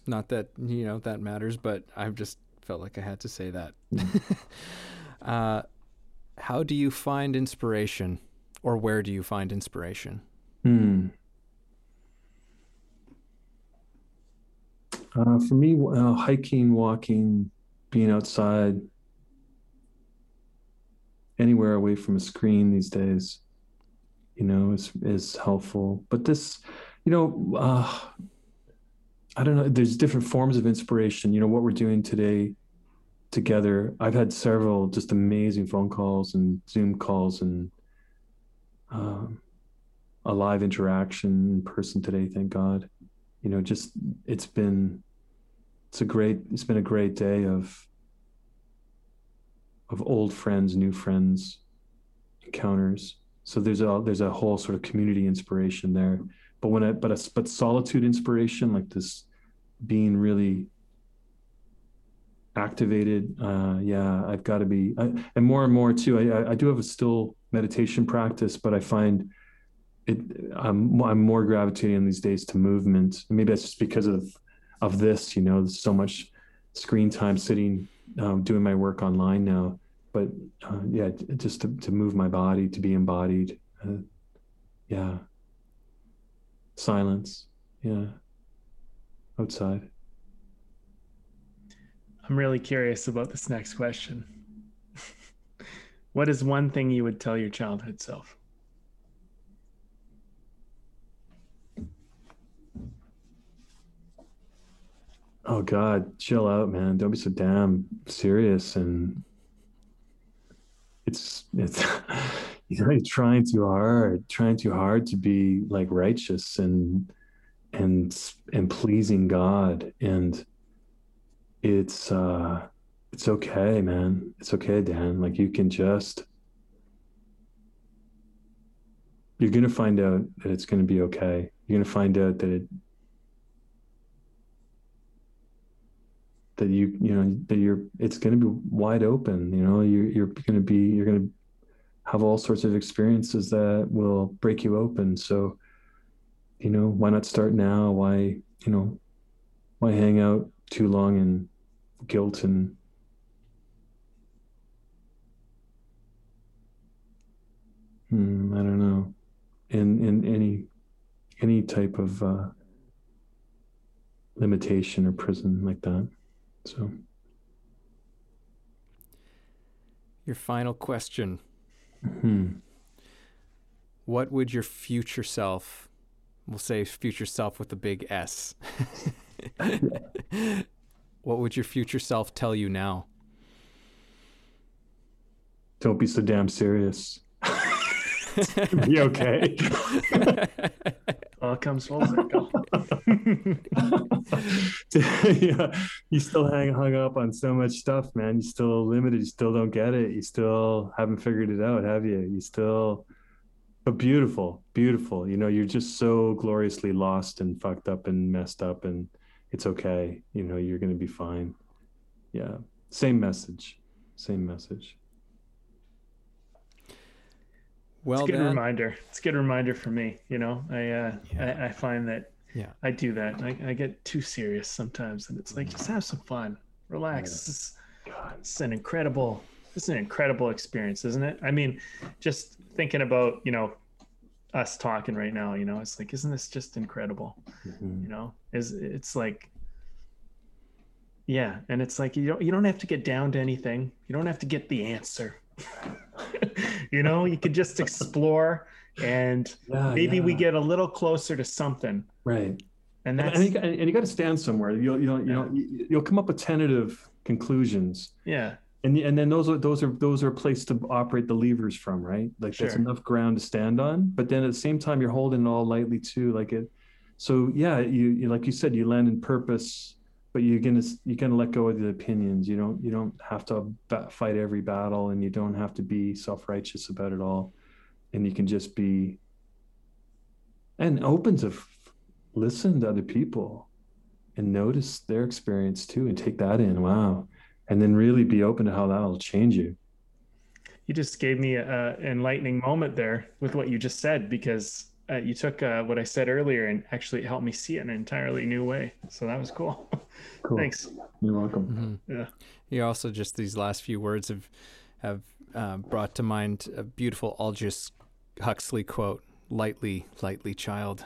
Not that, you know, that matters, but I've just felt like I had to say that. uh, how do you find inspiration, or where do you find inspiration? Hmm. Uh, for me, uh, hiking, walking, being outside, anywhere away from a screen these days, you know, is is helpful. But this, you know, uh, I don't know. There's different forms of inspiration. You know what we're doing today together. I've had several just amazing phone calls and Zoom calls and um, a live interaction in person today. Thank God. You know, just it's been it's a great it's been a great day of of old friends, new friends, encounters. So there's a there's a whole sort of community inspiration there. But when I but a but solitude inspiration like this being really activated uh yeah i've got to be I, and more and more too I, I do have a still meditation practice but i find it i'm i'm more gravitating these days to movement. Maybe that's just because of of this you know so much screen time sitting um, doing my work online now. But uh, yeah just to, to move my body to be embodied uh, yeah. Silence yeah outside. I'm really curious about this next question. what is one thing you would tell your childhood self? Oh God, chill out, man. Don't be so damn serious. And it's it's you know, you're trying too hard, trying too hard to be like righteous and and and pleasing God. And it's uh it's okay, man. It's okay, Dan. Like you can just you're gonna find out that it's gonna be okay. You're gonna find out that it that you you know that you're it's going to be wide open you know you're you're going to be you're going to have all sorts of experiences that will break you open so you know why not start now? Why you know why hang out too long in guilt and hmm, i don't know. In in any any type of uh limitation or prison like that so, your final question. Hmm. What would your future self, we'll say future self with a big S, what would your future self tell you now? Don't be so damn serious. be okay. All comes full circle. yeah, you still hang hung up on so much stuff, man. You still limited. You still don't get it. You still haven't figured it out, have you? You still, but beautiful, beautiful. You know, you're just so gloriously lost and fucked up and messed up, and it's okay. You know, you're gonna be fine. Yeah, same message, same message. Well, it's a good Dan. reminder. It's a good reminder for me. You know, I uh, yeah. I, I, find that yeah I do that. I, I, get too serious sometimes, and it's like just have some fun, relax. Yeah. This, is, this is an incredible. This is an incredible experience, isn't it? I mean, just thinking about you know us talking right now. You know, it's like, isn't this just incredible? Mm-hmm. You know, is it's like yeah and it's like you don't you don't have to get down to anything you don't have to get the answer you know, you could just explore and yeah, maybe yeah. we get a little closer to something. Right. And that's and, and, you, you got to stand somewhere. You'll you know you yeah. know you'll come up with tentative conclusions. Yeah. And and then those are those are those are a place to operate the levers from, right? Like sure. that's enough ground to stand on. But then at the same time, you're holding it all lightly too. Like it. So yeah, you, you like you said, you land in purpose but you're gonna you're gonna let go of the opinions. You don't you don't have to fight every battle, and you don't have to be self righteous about it all, and you can just be and open to f- listen to other people and notice their experience too, and take that in. Wow, and then really be open to how that'll change you. You just gave me an enlightening moment there with what you just said because uh, you took uh, what I said earlier and actually helped me see it in an entirely new way. So that was cool. cool. Thanks. You're welcome. Mm-hmm. Yeah. You also just these last few words have have uh, brought to mind a beautiful Aldous Huxley quote: "Lightly, lightly, child."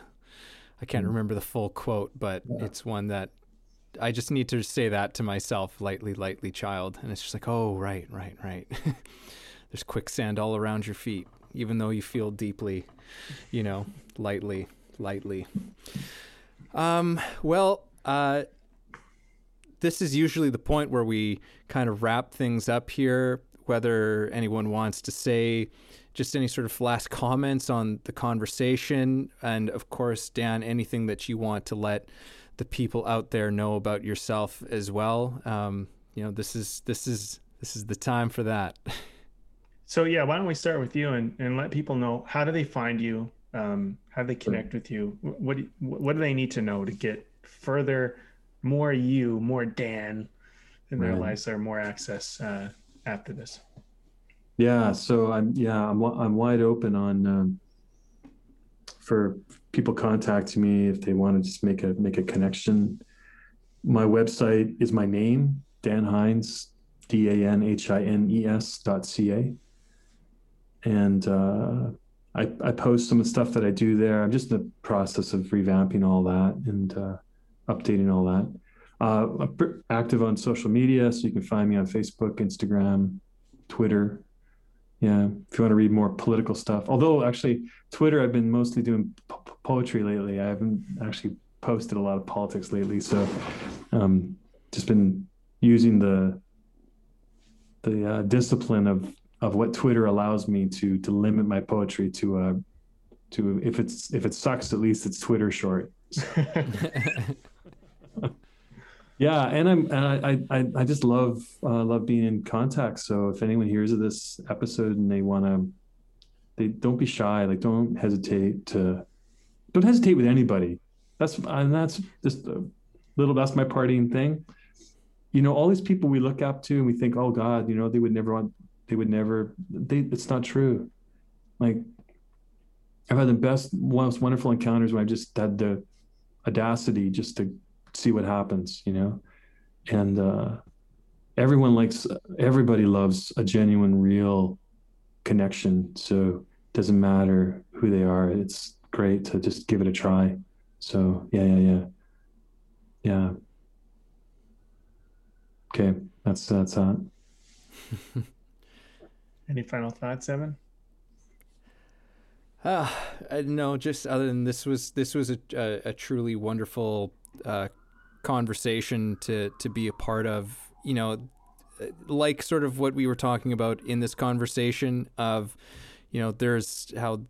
I can't mm. remember the full quote, but yeah. it's one that I just need to say that to myself: "Lightly, lightly, child," and it's just like, oh, right, right, right. There's quicksand all around your feet even though you feel deeply, you know, lightly, lightly. Um, well, uh, this is usually the point where we kind of wrap things up here. Whether anyone wants to say just any sort of last comments on the conversation, and of course, Dan, anything that you want to let the people out there know about yourself as well. Um, you know, this is this is this is the time for that. So yeah, why don't we start with you and, and let people know how do they find you? Um, how do they connect with you? What do, what do they need to know to get further, more you, more Dan in their right. lives, or more access uh, after this? Yeah, so I'm yeah I'm I'm wide open on um, for people contact me if they want to just make a make a connection. My website is my name, Dan Hines, D A N H I N E S dot C A and uh, I, I post some of the stuff that I do there. I'm just in the process of revamping all that and uh, updating all that. Uh, I'm active on social media, so you can find me on Facebook, Instagram, Twitter. Yeah, if you want to read more political stuff. Although actually, Twitter, I've been mostly doing po- poetry lately. I haven't actually posted a lot of politics lately, so um, just been using the the uh, discipline of of what Twitter allows me to to limit my poetry to a to if it's if it sucks at least it's Twitter short. yeah, and I'm and I I I just love uh, love being in contact. So if anyone hears of this episode and they want to, they don't be shy. Like don't hesitate to, don't hesitate with anybody. That's and that's just a little. That's my partying thing. You know, all these people we look up to and we think, oh God, you know, they would never want, they would never. They, it's not true. Like I've had the best, most wonderful encounters when I just had the audacity just to see what happens, you know? And uh, everyone likes, everybody loves a genuine, real connection. So it doesn't matter who they are. It's great to just give it a try. So yeah, yeah, yeah. Yeah. Okay. That's, that's that. Any final thoughts, Evan? Uh, no, just other than this was this was a, a, a truly wonderful uh, conversation to to be a part of. You know, like sort of what we were talking about in this conversation of, you know, there's how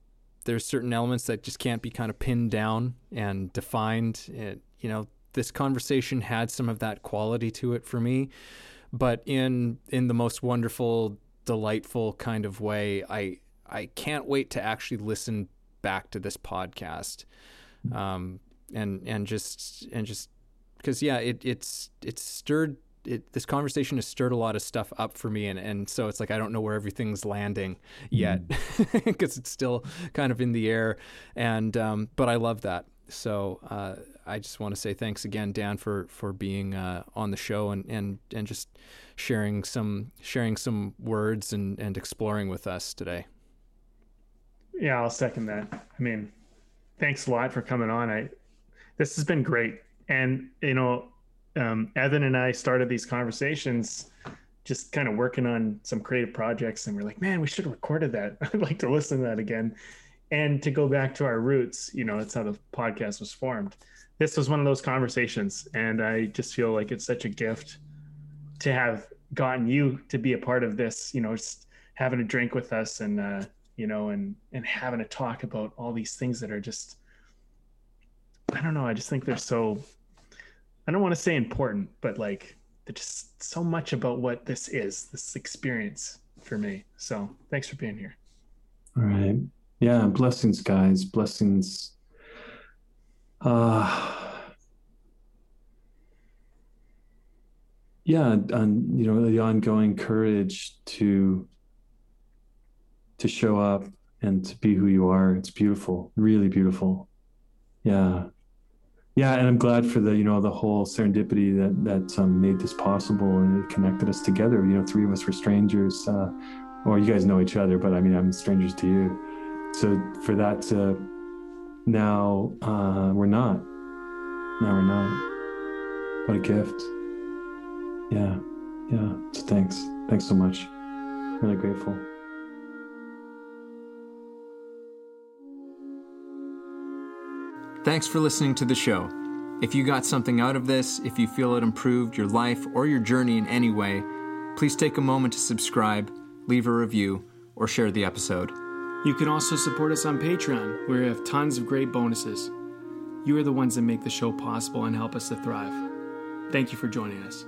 there's certain elements that just can't be kind of pinned down and defined. It, you know, this conversation had some of that quality to it for me, but in in the most wonderful, delightful kind of way. I I can't wait to actually listen back to this podcast, um, and and just and just because yeah, it it's it's stirred. It, this conversation has stirred a lot of stuff up for me, and, and so it's like I don't know where everything's landing yet because mm. it's still kind of in the air, and um, but I love that. So uh, I just want to say thanks again, Dan, for for being uh, on the show and, and and just sharing some sharing some words and, and exploring with us today. Yeah, I'll second that. I mean, thanks a lot for coming on. I this has been great, and you know, um, Evan and I started these conversations just kind of working on some creative projects, and we're like, man, we should have recorded that. I'd like to listen to that again, and to go back to our roots. You know, that's how the podcast was formed. This was one of those conversations, and I just feel like it's such a gift to have gotten you to be a part of this. You know, just having a drink with us and. Uh, you know, and and having a talk about all these things that are just I don't know, I just think they're so I don't want to say important, but like they're just so much about what this is, this experience for me. So thanks for being here. All right. Yeah, blessings, guys. Blessings. Uh yeah, and you know, the ongoing courage to to show up and to be who you are. It's beautiful, really beautiful. Yeah. Yeah, and I'm glad for the you know the whole serendipity that that um, made this possible and it connected us together. You know, three of us were strangers. Uh, well, you guys know each other, but I mean, I'm strangers to you. So for that to now uh, we're not. Now we're not. What a gift. Yeah, yeah. So thanks. Thanks so much. Really grateful. Thanks for listening to the show. If you got something out of this, if you feel it improved your life or your journey in any way, please take a moment to subscribe, leave a review, or share the episode. You can also support us on Patreon, where we have tons of great bonuses. You are the ones that make the show possible and help us to thrive. Thank you for joining us.